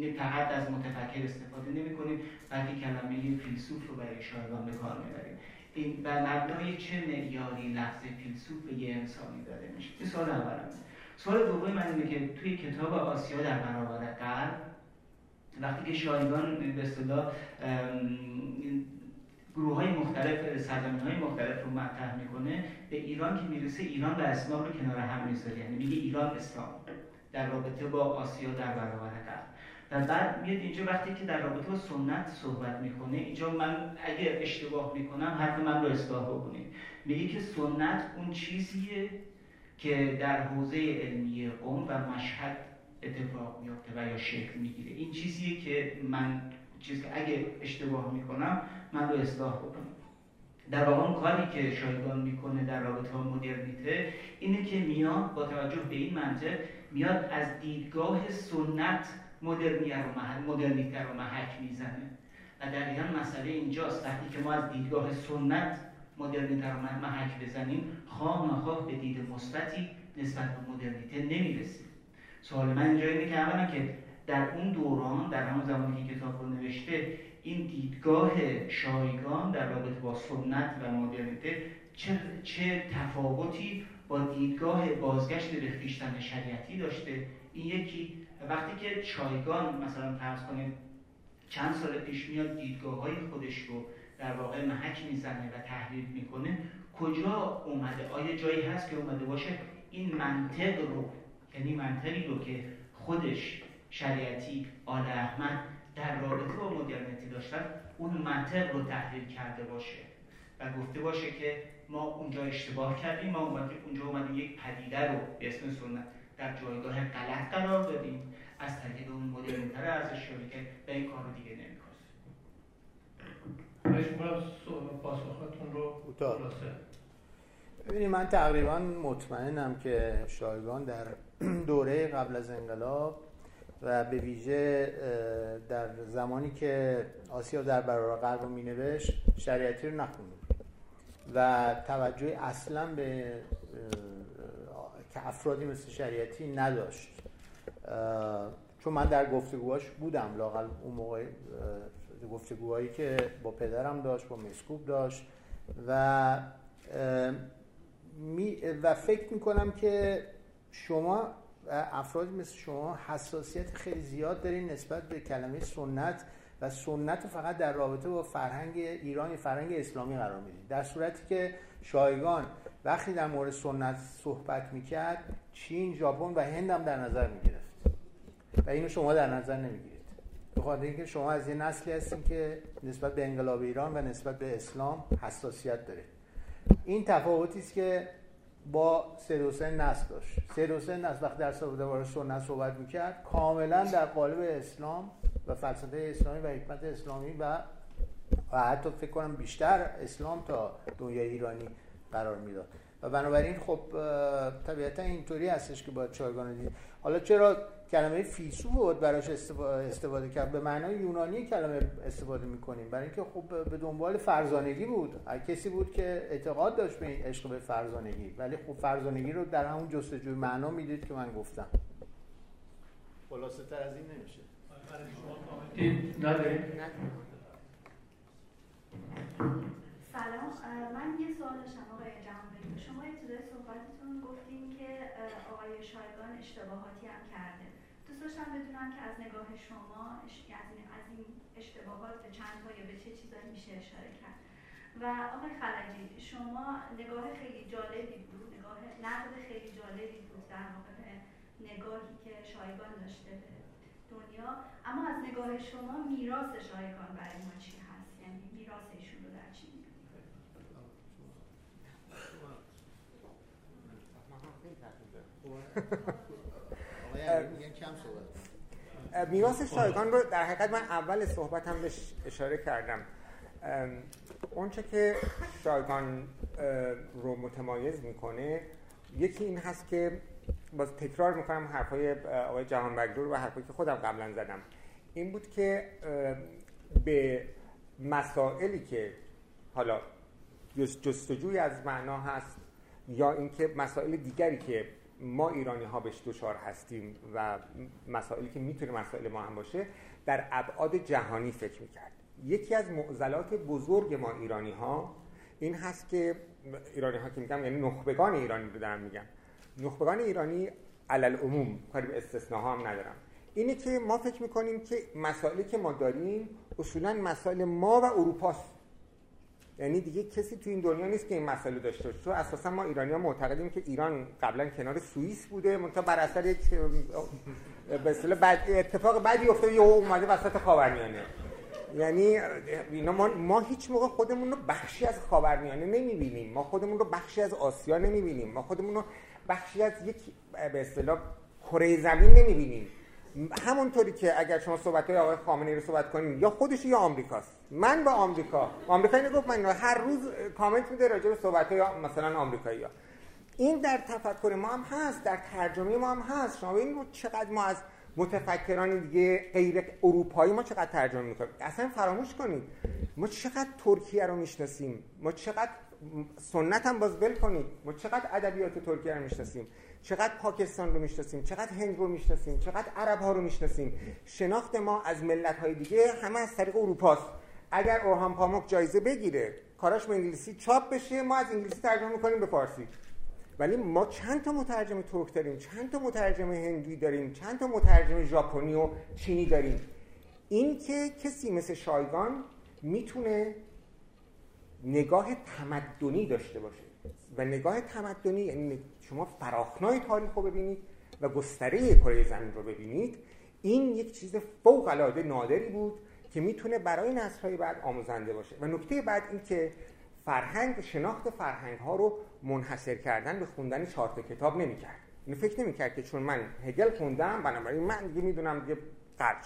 نه فقط از متفکر استفاده نمی کنید بلکه کلمه فیلسوف رو برای شایگان به کار می‌بریم. این بر مبنای چه معیاری لفظ فیلسوف به یه انسانی داره میشه؟ سوال اولم سوال دوم من اینه که توی کتاب آسیا در برابر غرب وقتی که شایگان به اصطلاح گروه های مختلف سرزمین های مختلف رو مطرح می‌کنه به ایران که می‌رسه ایران و اسلام رو کنار هم می‌ذاره. یعنی میگه ایران اسلام در رابطه با آسیا در برابر غرب. و بعد میاد اینجا وقتی که در رابطه با سنت صحبت می‌کنه اینجا من اگه اشتباه می‌کنم حرف من رو اصلاح بکنید. میگه که سنت اون چیزیه که در حوزه علمی قوم و مشهد اتفاق میفته و یا شکل می‌گیره. این چیزیه که من چیزی که اگه اشتباه می‌کنم من رو اصلاح بکنم. در واقع اون کاری که شایگان می‌کنه در رابطه با مدرنیته اینه که میاد با توجه به این منطق میاد از دیدگاه سنت مدرنیت رو محل مدرنیته رو محک می‌زنه. و این مسئله اینجاست. وقتی که ما از دیدگاه سنت مدرنیته رو محک بزنیم خواه نخواه به دید مثبتی نسبت به مدرنیته نمی‌رسیم. سوال من اینجا اینه که اولا که در اون دوران در همون زمانی که کتاب رو نوشته این دیدگاه شایگان در رابطه با سنت و مدرنیته چه, چه تفاوتی با دیدگاه بازگشت به خویشتن شریعتی داشته؟ این یکی. وقتی که شایگان مثلا فرض کنید چند سال پیش میاد دیدگاه های خودش رو در واقع محک می‌زنه و تحلیل می‌کنه کجا اومده؟ آیا جایی هست که اومده باشه؟ این منطق رو یعنی منطقی رو که خودش شریعتی آل احمد در رابطه با مدرنیتی داشتن اون منطق رو تحلیل کرده باشه و گفته باشه که ما اونجا اشتباه کردیم ما اومدیم اونجا اومدیم یک پدیده رو به اسم سنت در جایگاه غلط قرار دادیم. از طریق اون مدرنیته رو که به این کار دیگه نمی کنیم پاسختون رو ببینید من تقریبا مطمئنم که شایگان در دوره قبل از انقلاب و به ویژه در زمانی که آسیا در برابر غرب رو مینوشت شریعتی رو نخونده و توجه اصلا به که افرادی مثل شریعتی نداشت. چون من در گفتگوهاش بودم لاقل اون موقع گفتگوهایی که با پدرم داشت با مسکوب داشت و و فکر می‌کنم که شما افرادی مثل شما حساسیت خیلی زیاد دارین نسبت به کلمه سنت و سنت فقط در رابطه با فرهنگ ایرانی فرهنگ اسلامی قرار می‌دید. در صورتی که شایگان وقتی در مورد سنت صحبت می‌کرد چین ژاپن و هند هم در نظر می‌گرفت. و اینو شما در نظر نمی‌گیرید. بخاطر اینکه شما از یه نسلی هستین که نسبت به انقلاب ایران و نسبت به اسلام حساسیت داره این تفاوتی است که با سید حسین نسل داشت. سید حسین نسل وقتی در درباره سنت صحبت می‌کرد کاملا در قالب اسلام و فلسفه اسلامی و حکمت اسلامی و و حتی فکر کنم بیشتر اسلام تا دنیای ایرانی قرار می‌داد. و بنابراین خب طبیعتا اینطوری هستش که باید چایگان دید. حالا چرا کلمه فیسو بود براش استفاده کرد. به معنای یونانی کلمه استفاده می‌کنیم. برای اینکه خب به دنبال فرزانگی بود. کسی بود که اعتقاد داشت به این عشق به فرزانگی. ولی خب فرزانگی رو در همون جستجوی معنا می‌دید که من گفتم. خلاصه تر از این نمیشه. سلام. من یه سوال داشتم آقای جهانبری شما ابتدای صحبتتون گفتیم که آقای شایگان اشتباهاتی هم کرده. دوست داشتم بدونم که از نگاه شما یعنی از این اشتباهات به چند تا یا به چه چیزایی میشه اشاره کرد. و آقای خلجی شما نگاه خیلی جالبی بود نگاه نقد خیلی جالبی بود در واقع نگاهی که شایگان داشته به دنیا. اما از نگاه شما میراث شایگان برای ما چی هست؟ یعنی میراث ایشون رو در چی میراث شایگان رو در حقیقت من اول صحبتم بهش اشاره کردم. اونچه که شایگان رو متمایز می‌کنه یکی این هست که باز تکرار می‌کنم حرفای آقای جهان بگدور و حرفایی که خودم قبلا زدم. این بود که به مسائلی که حالا جستجوی از معنا هست یا اینکه مسائل دیگری که ما ایرانی ها بهش دچار هستیم و مسائلی که می‌تونه مسائل ما هم باشه در ابعاد جهانی فکر می‌کرد. یکی از معضلات بزرگ ما ایرانی ها این هست که ایرانی ها که میگم یعنی نخبگان ایرانی رو دارم میگم. نخبگان ایرانی علل عموم کاری به هم ندارم. اینه که ما فکر می‌کنیم که مسائلی که ما داریم اصولا مسائل ما و اروپاست. یعنی دیگه کسی تو این دنیا نیست که این مسئله داشته باشه. تو اساسا ما ایرانی ها معتقدیم که ایران قبلا کنار سوئیس بوده منتها بر اثر یک به اصطلاح بعد اتفاق بعدی افتاد یه اومده وسط خاورمیانه. یعنی اینا ما, ما هیچ موقع خودمون رو بخشی از خاورمیانه نمی‌بینیم. ما خودمون رو بخشی از آسیا نمی‌بینیم. ما خودمون رو بخشی از یک به اصطلاح کره زمین نمی‌بینیم. همونطوری که اگر شما صحبت های آقای خامنه‌ای رو صحبت کنیم یا خودش یا آمریکاست. من با آمریکا. آمریکایی گفت من هر روز کامنت میده راجع به صحبت های مثلا آمریکایی ها. این در تفکر ما هم هست در ترجمه ما هم هست. شما ببینید چقدر ما از متفکران دیگه غیر اروپایی ما چقدر ترجمه می‌کنیم. اصلا فراموش کنید. ما چقدر ترکیه رو می‌شناسیم. ما چقدر سنت هم باز ول کنید. ما چقدر ادبیات ترکیه رو می‌شناسیم. چقدر پاکستان رو می‌شناسیم چقدر هند رو می‌شناسیم چقدر عرب ها رو می‌شناسیم. شناخت ما از ملت های دیگه همه از طریق اروپاست. اگر اورهان پاموک جایزه بگیره کاراش به انگلیسی چاپ بشه ما از انگلیسی ترجمه می‌کنیم به فارسی. ولی ما چند تا مترجم ترک داریم چند تا مترجم هندی داریم چند تا مترجم ژاپنی و چینی داریم. این که کسی مثل شایگان می‌تونه نگاه تمدنی داشته باشه. و نگاه تمدنی یعنی شما فراخنای تاریخ رو ببینید و گستره کره زمین رو ببینید این یک چیز فوق العاده نادری بود که می‌تونه برای نسل‌های بعد آموزنده باشه. و نکته بعد این که فرهنگ شناخت فرهنگ ها رو منحصر کردن به خوندن چهار کتاب نمی‌کرد. اینو فکر نمی‌کرد که چون من هگل خوندم بنابراین من دیگه می‌دونم دیگه غرب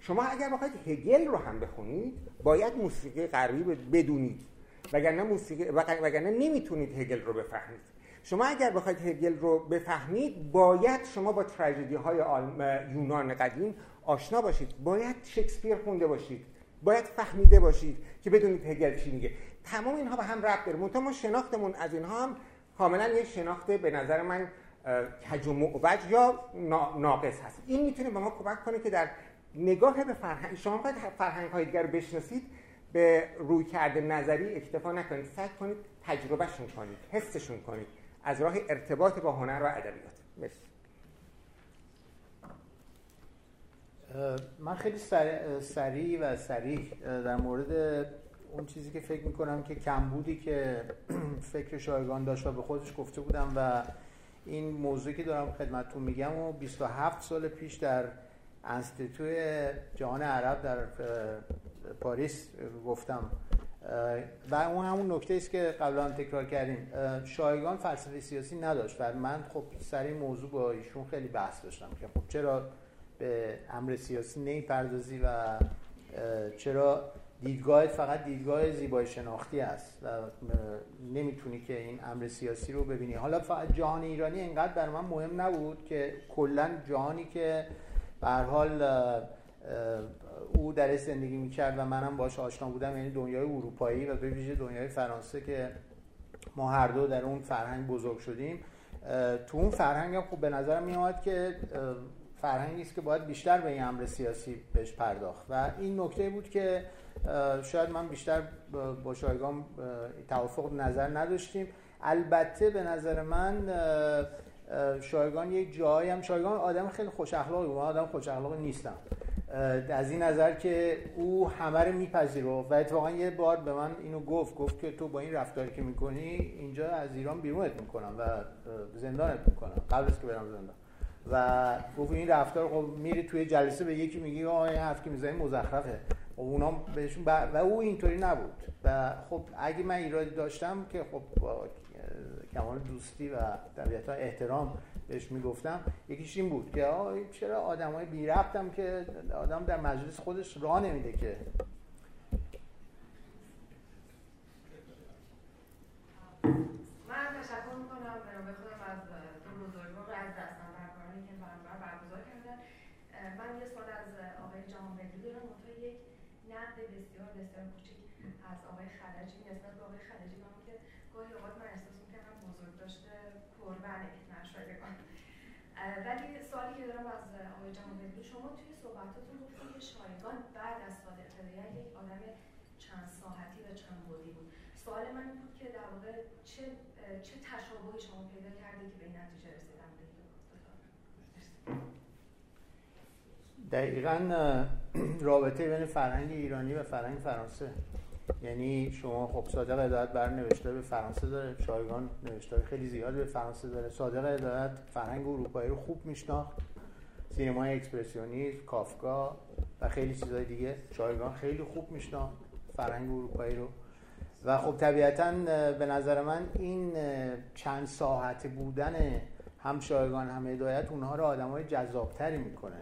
شما اگر بخواید هگل رو هم بخونید باید موسیقی غربی بدونید. وگرنه موسیقی وگرنه نمی‌تونید هگل رو بفهمید. شما اگر بخواید هگل رو بفهمید باید شما با تراژدی های یونان قدیم آشنا باشید. باید شکسپیر خونده باشید. باید فهمیده باشید که بدونید هگل چی میگه. تمام اینها به هم ربط داره. منتها ما شناختمون از اینها هم کاملا یه شناخت به نظر من کج و یا ناقص هست. این می‌تونه به ما کمک کنه که در نگاه به فرهنگ شما باید فرهنگ های دیگر بشناسید. به روی کرده نظری اکتفا نکنید. سعی کنید تجربهشون کنید حسشون کنید. از راه ارتباط با هنر و ادبیات. مرسی. من خیلی سریع و سریع در مورد اون چیزی که فکر می‌کنم که کمبودی که فکر شایگان داشت و به خودش گفته بودم و این موضوعی که دارم خدمتتون میگم و 27 سال پیش در انستیتو جهان عرب در پاریس گفتم. و اون همون نکته است که قبلا تکرار کردیم. شایگان فلسفه سیاسی نداشت و من خب سر این موضوع با ایشون خیلی بحث داشتم که خب چرا به امر سیاسی نمی‌پردازی و چرا دیدگاهت فقط دیدگاه زیبای شناختی است و نمی‌تونی که این امر سیاسی رو ببینی. حالا فقط جهان ایرانی اینقدر بر من مهم نبود که کلا جهانی که به حال او درش زندگی می‌کرد و منم باش آشنا بودم یعنی دنیای اروپایی و به ویژه دنیای فرانسه که ما هر دو در اون فرهنگ بزرگ شدیم. تو اون فرهنگ هم خب به نظرم میاد که فرهنگی است که باید بیشتر به این امر سیاسی بهش پرداخت. و این نکته بود که شاید من بیشتر با شایگان توافق نظر نداشتیم. البته به نظر من شایگان یک جایی هم شایگان آدم خیلی خوش اخلاقی و آدم خوش اخلاقی نیستم. از این نظر که او همه رو میپذیره و اتفاقا یه بار به من اینو گفت گفت که تو با این رفتاری که می‌کنی اینجا از ایران بیرونت می‌کنم و زندانت می‌کنم. قبل از که برم زندان. و گفت این رفتار خب میری توی جلسه به یکی میگی آه این حرف که می‌زنی مزخرفه. و اونا بهشون و او اینطوری نبود. و خب اگه من ایرادی داشتم که خب با کمال دوستی و طبیعتا احترام بهش می‌گفتم یکیش این بود که چرا آدم بی ربطم که آدم در مجلس خودش راه نمیده که؟ من تشکر می‌کنم به خودم از دو بزرگوار از دستم برکارانی که برنامه برگزار کردن. من یه سوال از آقای جهانبدی دارم. منتها یک نقد بسیار بسیار از آقای خلجی نسبت به آقای دارم که گاهی اوقات من احساس می‌کنم بزرگ داشته قربانه نشدگان ولی سوالی که دارم از آقای جهانبدی شما توی صحبتاتون گفتید که شایگان بعد از صادق هدایت یک آدم چند ساعتی و چند بودی بود. سوال من بود که در واقع چه چه تشابهی شما پیدا کردید که به این نتیجه رسیدن دقیقا رابطه بین فرهنگ ایرانی و فرهنگ فرانسه. یعنی شما خب صادق هدایت بر نوشته به فرانسه داره شایگان نوشته خیلی زیاد به فرانسه داره. صادق هدایت فرهنگ اروپایی رو خوب میشناخت. سینمای اکسپرسیونیست کافکا و خیلی چیزهای دیگه شایگان خیلی خوب میشناخت فرهنگ اروپایی رو. و خب طبیعتا به نظر من این چند ساعت بودن هم شایگان هم هدایت اونها رو آدم های جذابتری می‌کنه.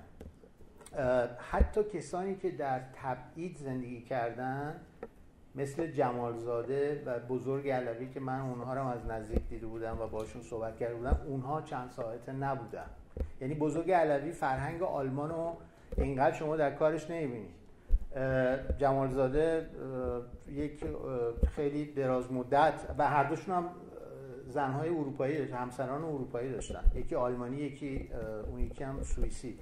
حتی کسانی که در تبعید زندگی کردن مثل جمالزاده و بزرگ علوی که من اونها رو از نزدیک دیده بودم و باشون صحبت کرده بودم اونها چند ساعته نبودن. یعنی بزرگ علوی فرهنگ آلمان رو اینقدر شما در کارش نمی‌بینید. جمالزاده یک خیلی دراز مدت و هر دوشون هم زنهای اروپایی همسران اروپایی داشتن. یکی آلمانی یکی اون یکی هم سوئیسی.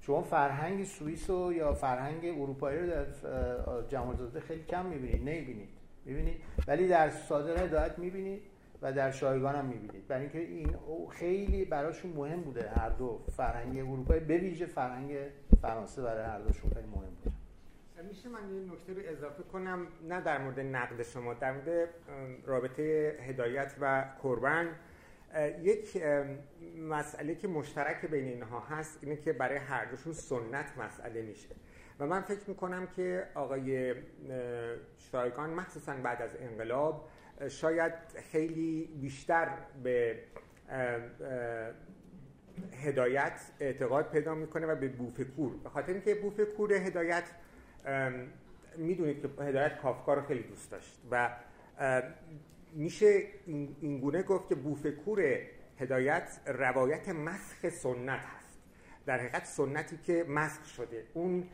شما فرهنگ سوئیس و یا فرهنگ اروپایی رو در جمالزاده خیلی کم می‌بینید نمی‌بینید. می‌بینید؟ ولی در صادق هدایت می‌بینید و در شایگان هم می‌بینید. برای اینکه این خیلی براشون مهم بوده. هر دو فرهنگ اروپایی به ویژه فرهنگ فرانسه برای هر دوشون خیلی مهم بوده. میشه من یه نکته رو اضافه کنم نه در مورد نقد شما در مورد رابطه هدایت و قربان یک مسئله که مشترک بین اینها هست اینه که برای هر دوشون سنت مسئله میشه. و من فکر می‌کنم که آقای شایگان مخصوصا بعد از انقلاب شاید خیلی بیشتر به هدایت اعتقاد پیدا می‌کنه و به بوفکور به خاطر اینکه بوفکور هدایت می‌دونید که هدایت کافکا رو خیلی دوست داشت و میشه این گونه گفت که بوفکور هدایت روایت مسخ سنت هست. در حقیقت سنتی که مسخ شده. اون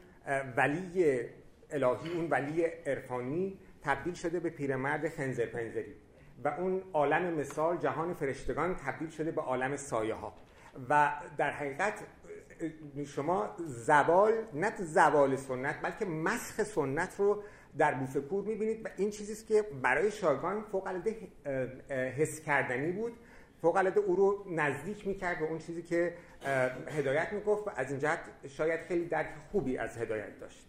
ولی الهی اون ولی عرفانی تبدیل شده به پیرمرد خنزر و اون عالم مثال جهان فرشتگان تبدیل شده به عالم سایه ها و در حقیقت شما زوال نه زوال سنت بلکه مسخ سنت رو در بوفکور می‌بینید و این چیزی که برای شاگان فوق العاده حس کردنی بود. فوق العاده او رو نزدیک می‌کرد به اون چیزی که هدایت می‌گفت و از این جهت شاید خیلی درک خوبی از هدایت داشت.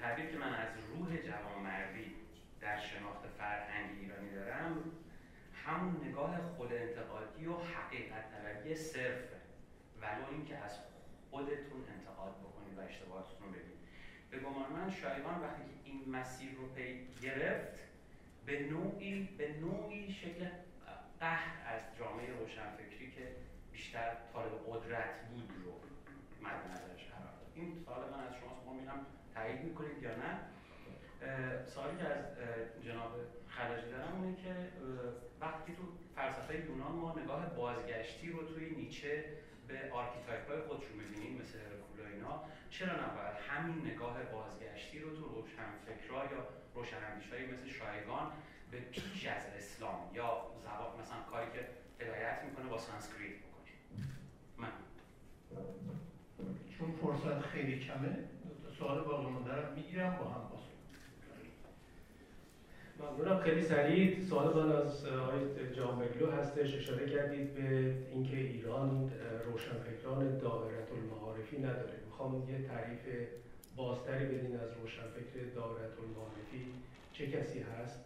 تعبیر که من از روح جوانمردی در شناخت فرهنگ ایرانی دارم همون نگاه خود انتقادی و حقیقت طلبی صرفه. ولو اینکه از خودتون انتقاد بکنید و اشتباهاتتون رو بگید. به گمان من شایگان وقتی که این مسیر رو پی گرفت به نوعی به نوعی شکل قهر از جامعه روشنفکری که بیشتر طالب قدرت بود رو مد نظرش قرار داد. این سوال من از شما شما میرم تایید می‌کنید یا نه؟ سوالی که از جناب خلجی دارم اونه که وقتی تو فلسفه یونان ما نگاه بازگشتی رو توی نیچه به archetype های خودشون می‌بینیم مثل هرکول اینا چرا نباید همین نگاه بازگشتی رو تو روشنفکرها یا روشن‌اندیش‌هایی مثل شایگان به پیش از اسلام یا زبان مثلا کاری که هدایت می‌کنه با سانسکریت بکنیم. من. چون فرصت خیلی کمه. سوال باقی مونده رو می‌گیرم با هم باز ممنونم. خیلی سریع سوال من از آقای جامگلو هستش. اشاره کردید به اینکه ایران روشنفکران دائرت المعارفی نداره. می‌خوام یه تعریف بازتری بدین از روشنفکر دائرت المعارفی چه کسی هست؟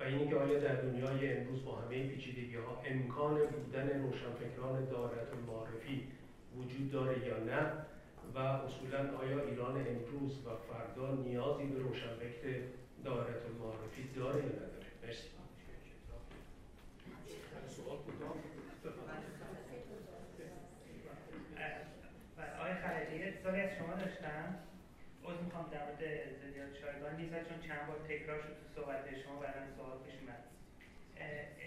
و اینی که آیا در دنیای امروز با همه پیچیدگی ها امکان بودن روشنفکران دائرت المعارفی وجود داره یا نه؟ و اصولا آیا ایران امروز و فردا نیازی به روشنفکر دارت المعارفی داره یا نداره؟ مرسی. آقای خلجی سوالی از شما داشتم. از می‌خوام در مورد زدیات شایگان نیست چون چند بار تکرار شد تو صحبت شما برای سوال پیش اومد.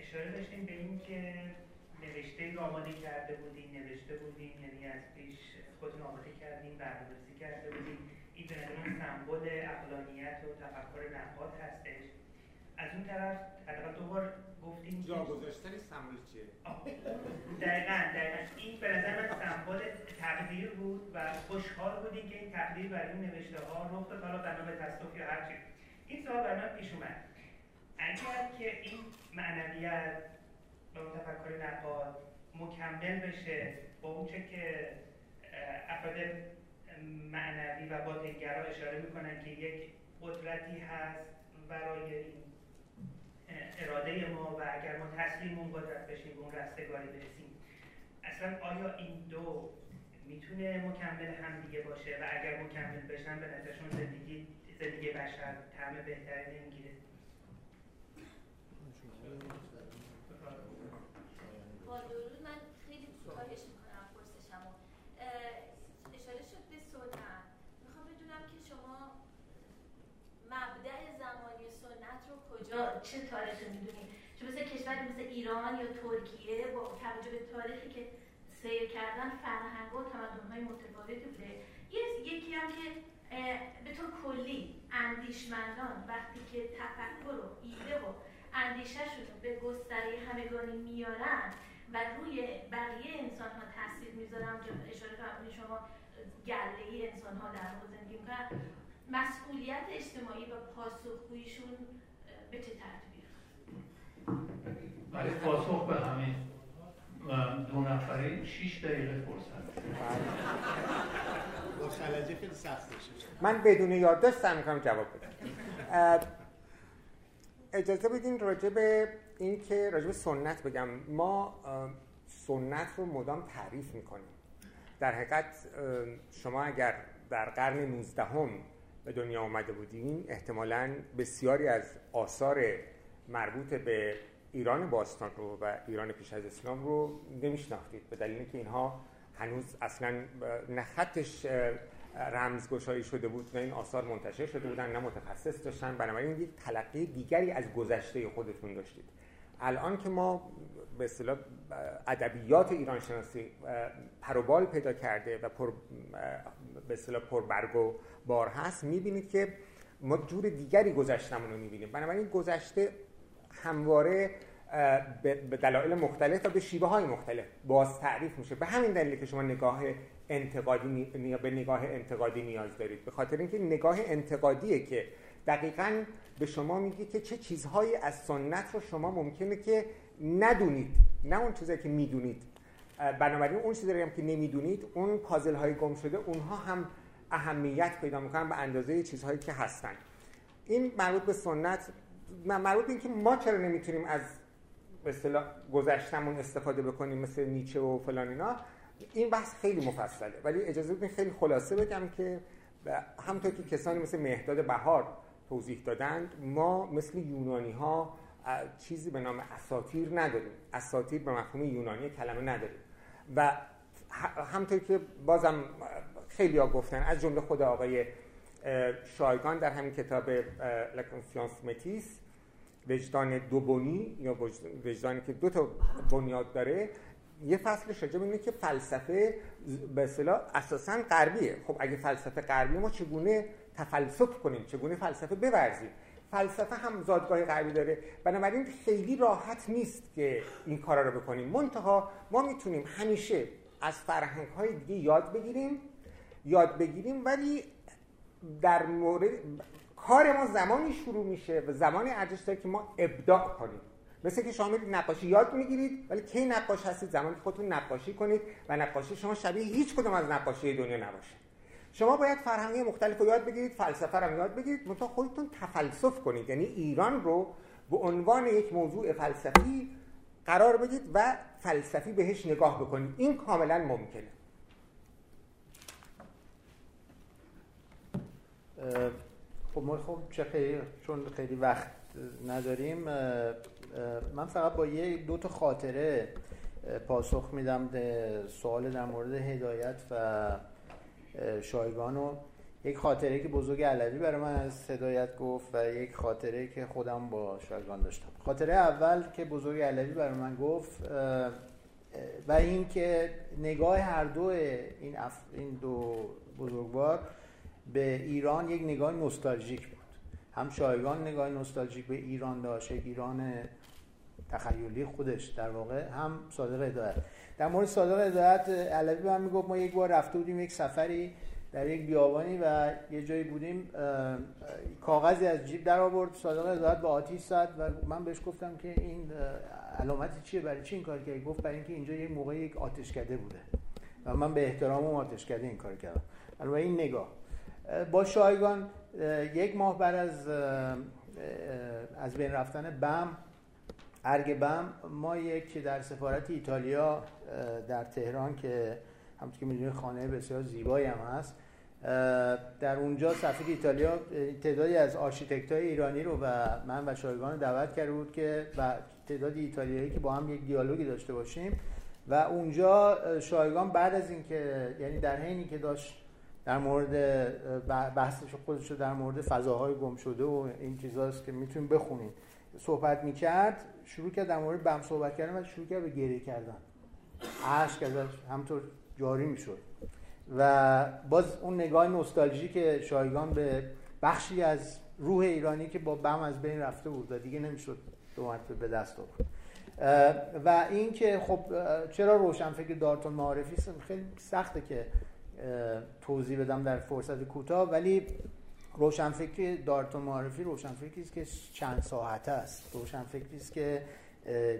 اشاره داشتیم به این که نوشته رو آماده کرده بودین نوشته بودین یعنی از پیش خودتون آماده کردین برنامه‌ریزی کرده بودین این به نظر سمبل اقلانیت و تفکر نقاد هستش. از اون طرف حداقل دو بار گفتیم جا گذاشتن سمبل چیه؟ دقیقا دقیقا. این به نظر من سمبل تقدیر بود و خوشحال بودیم که این تقدیر برای این نوشته ها رخ داد. حالا بنا به تصادف یا هر چی. این سوال برای من پیش اومد. اگر که این معنویت به تفکر نقاد مکمل بشه با اونچه که افراد معنوی و باطنگرا اشاره می‌کنن که یک قدرتی هست برای این اراده ما و اگر ما تسلیم اون قدرت بشیم به اون رستگاری برسیم. اصلا آیا این دو می‌تونه مکمل هم دیگه باشه؟ و اگر مکمل بشن به نظرشون زندگی زندگی بشر طعم بهتری نمی‌گیره. چه تاریخی می‌دونیم چون مثل کشوری مثل ایران یا ترکیه با توجه به تاریخی که سیر کردن فرهنگ و تمدن های متفاوتی بوده. یکی هم که به طور کلی اندیشمندان وقتی که تفکر و ایده و اندیشهشون رو به گستره همگانی میارن و روی بقیه انسان ها تاثیر می‌ذارن اشاره فرمودید شما گله انسان ها در زندگی می‌کنن مسئولیت اجتماعی و پاسخگوییشون به چه ترتیبی؟ برای پاسخ به همین دو نفره 6 دقیقه فرصت. با خلجه خیلی سخت من بدون یادداشت سعی می‌کنم جواب بدم. اجازه بدین راجع به این که راجع به سنت بگم ما سنت رو مدام تعریف می‌کنیم. در حقیقت شما اگر در قرن 19 هم به دنیا آمده بودیم احتمالا بسیاری از آثار مربوط به ایران باستان رو و ایران پیش از اسلام رو نمیشناختید. به دلیل که اینها هنوز اصلا نه خطش رمزگشایی شده بود و این آثار منتشر شده بودن نه متخصص داشتن. بنابراین یک تلقی دیگری از گذشته خودتون داشتید. الان که ما به اصطلاح ادبیات ایران شناسی پروبال پیدا کرده و پر به اصطلاح پربرگ و بار هست می‌بینید که ما جور دیگری گذشتمون رو می‌بینیم. بنابراین گذشته همواره به دلایل مختلف و به شیوه های مختلف باز تعریف میشه. به همین دلیل که شما نگاه انتقادی به نگاه انتقادی نیاز دارید. به خاطر اینکه نگاه انتقادیه که دقیقا به شما میگه که چه چیزهایی از سنت رو شما ممکنه که ندونید. نه اون چیزایی که می‌دونید. بنابراین اون چیزایی هم که نمی‌دونید اون پازل های گم شده اونها هم اهمیت پیدا می‌کنن به اندازه چیزهایی که هستن. این مربوط به سنت مربوط به اینکه ما چرا نمی‌تونیم از اصطلاح گذشتمون استفاده بکنیم مثل نیچه و فلان اینا. این بحث خیلی مفصله. ولی اجازه بدین خیلی خلاصه بگم که همونطور که کسانی مثل مهداد بهار توضیح دادند ما مثل یونانی ها چیزی به نام اساتیر نداریم. اساتیر به مفهوم یونانی کلمه نداریم. و همطور که بازم خیلی گفتن از جمله خود آقای شایگان در همین کتاب لکنسیانس متیس وجدان دوبونی یا وجدانی که دو تا بنیاد داره یه فصل شجاع اینه که فلسفه به اصطلاح اساسا غربیه. خب اگه فلسفه غربی ما چگونه تفلسف کنیم چگونه فلسفه بورزیم. فلسفه هم زادگاه غربی داره. بنابراین خیلی راحت نیست که این کارا رو بکنیم. منتها ما می‌تونیم همیشه از فرهنگ های دیگه یاد بگیریم یاد بگیریم ولی در مورد کار ما زمانی شروع میشه و زمانی ارزش داره که ما ابداع کنیم. مثل که شما نقاشی یاد می‌گیرید ولی کی نقاش هستید؟ زمانی که خودتون نقاشی کنید و نقاشی شما شبیه هیچ کدوم از نقاشی دنیا نباشه. شما باید فرهنگی مختلف رو یاد بگیرید فلسفه رو یاد بگیرید. منتها خودتون تفلسف کنید. یعنی ایران رو به عنوان یک موضوع فلسفی قرار بدید و فلسفی بهش نگاه بکنید. این کاملا ممکنه. خب ما خب چه خیلی چون خیلی وقت نداریم من فقط با یه دو تا خاطره پاسخ میدم سوال در مورد هدایت و شایگان و یک خاطره که بزرگ علوی برای من از هدایت گفت و یک خاطره که خودم با شایگان داشتم خاطره اول که بزرگ علوی برای من گفت و این که نگاه هر دو این. این دو بزرگوار به ایران یک نگاه نوستالژیک بود هم شایگان نگاه نوستالژیک به ایران داشت ایران تخیلی خودش در واقع هم صادق هدایت. در مورد صادق هدایت علوی من می‌گفت ما یک بار رفته بودیم یک سفری در یک بیابانی و یه جایی بودیم کاغذی از جیب در آورد صادق هدایت با آتیش زد و من بهش گفتم که این علامت چیه برای چی این کار کردی؟ گفت برای اینکه اینجا یک موقع یک آتشکده بوده. و من به احترام اون آتشکده این کار کردم. البته این نگاه با شایگان یک ماه بعد از از بین رفتن بم ارگ بم ما یک در سفارت ایتالیا در تهران که همونطور که می‌دونید خانه بسیار زیبایی هم هست در اونجا سفیر ایتالیا تعدادی از آرشیتکت های ایرانی رو و من و شایگان دعوت کرده بود که و تعدادی ایتالیایی که با هم یک دیالوگی داشته باشیم و اونجا شایگان بعد از اینکه یعنی در حینی که داشت در مورد بحثش خودش در مورد فضاهای گم شده و این چیزاست که می‌تونیم بخونیم صحبت می‌کرد شروع کرد در مورد بم صحبت کردن و شروع کرد به گریه کردن. عشق ازش همطور جاری می‌شد. و باز اون نگاه نوستالژی که شایگان به بخشی از روح ایرانی که با بم از بین رفته بود و دیگه نمی‌شد دو به دست آورد. و اینکه خب چرا روشنفکر دارتون معارفی؟ خیلی سخته که توضیح بدم در فرصت کوتاه ولی روشنفکری دارتون معرفی روشنفکری است که چند ساعته است. روشنفکری است که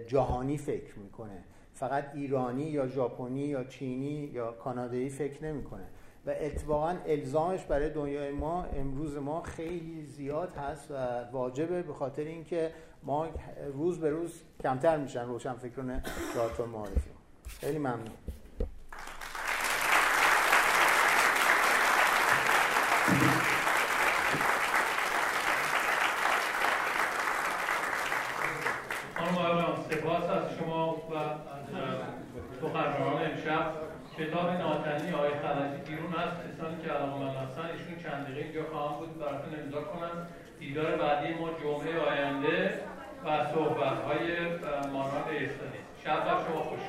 جهانی فکر می‌کنه. فقط ایرانی یا ژاپنی یا چینی یا کانادایی فکر نمی‌کنه. و اتفاقا الزامش برای دنیای ما امروز ما خیلی زیاد هست و واجبه به خاطر اینکه ما روز به روز کمتر میشن روشنفکران دارتون معرفی. خیلی ممنون. برنامه امشب کتاب ناتنی آقای خلجی بیرون هست کسانی که علاقه من هستن ایشون چند دقیقه اینجا خواهم بود براتون امضا کنم. دیدار بعدی ما جمعه آینده و صحبت های مانان ایستانی شب شما خوش.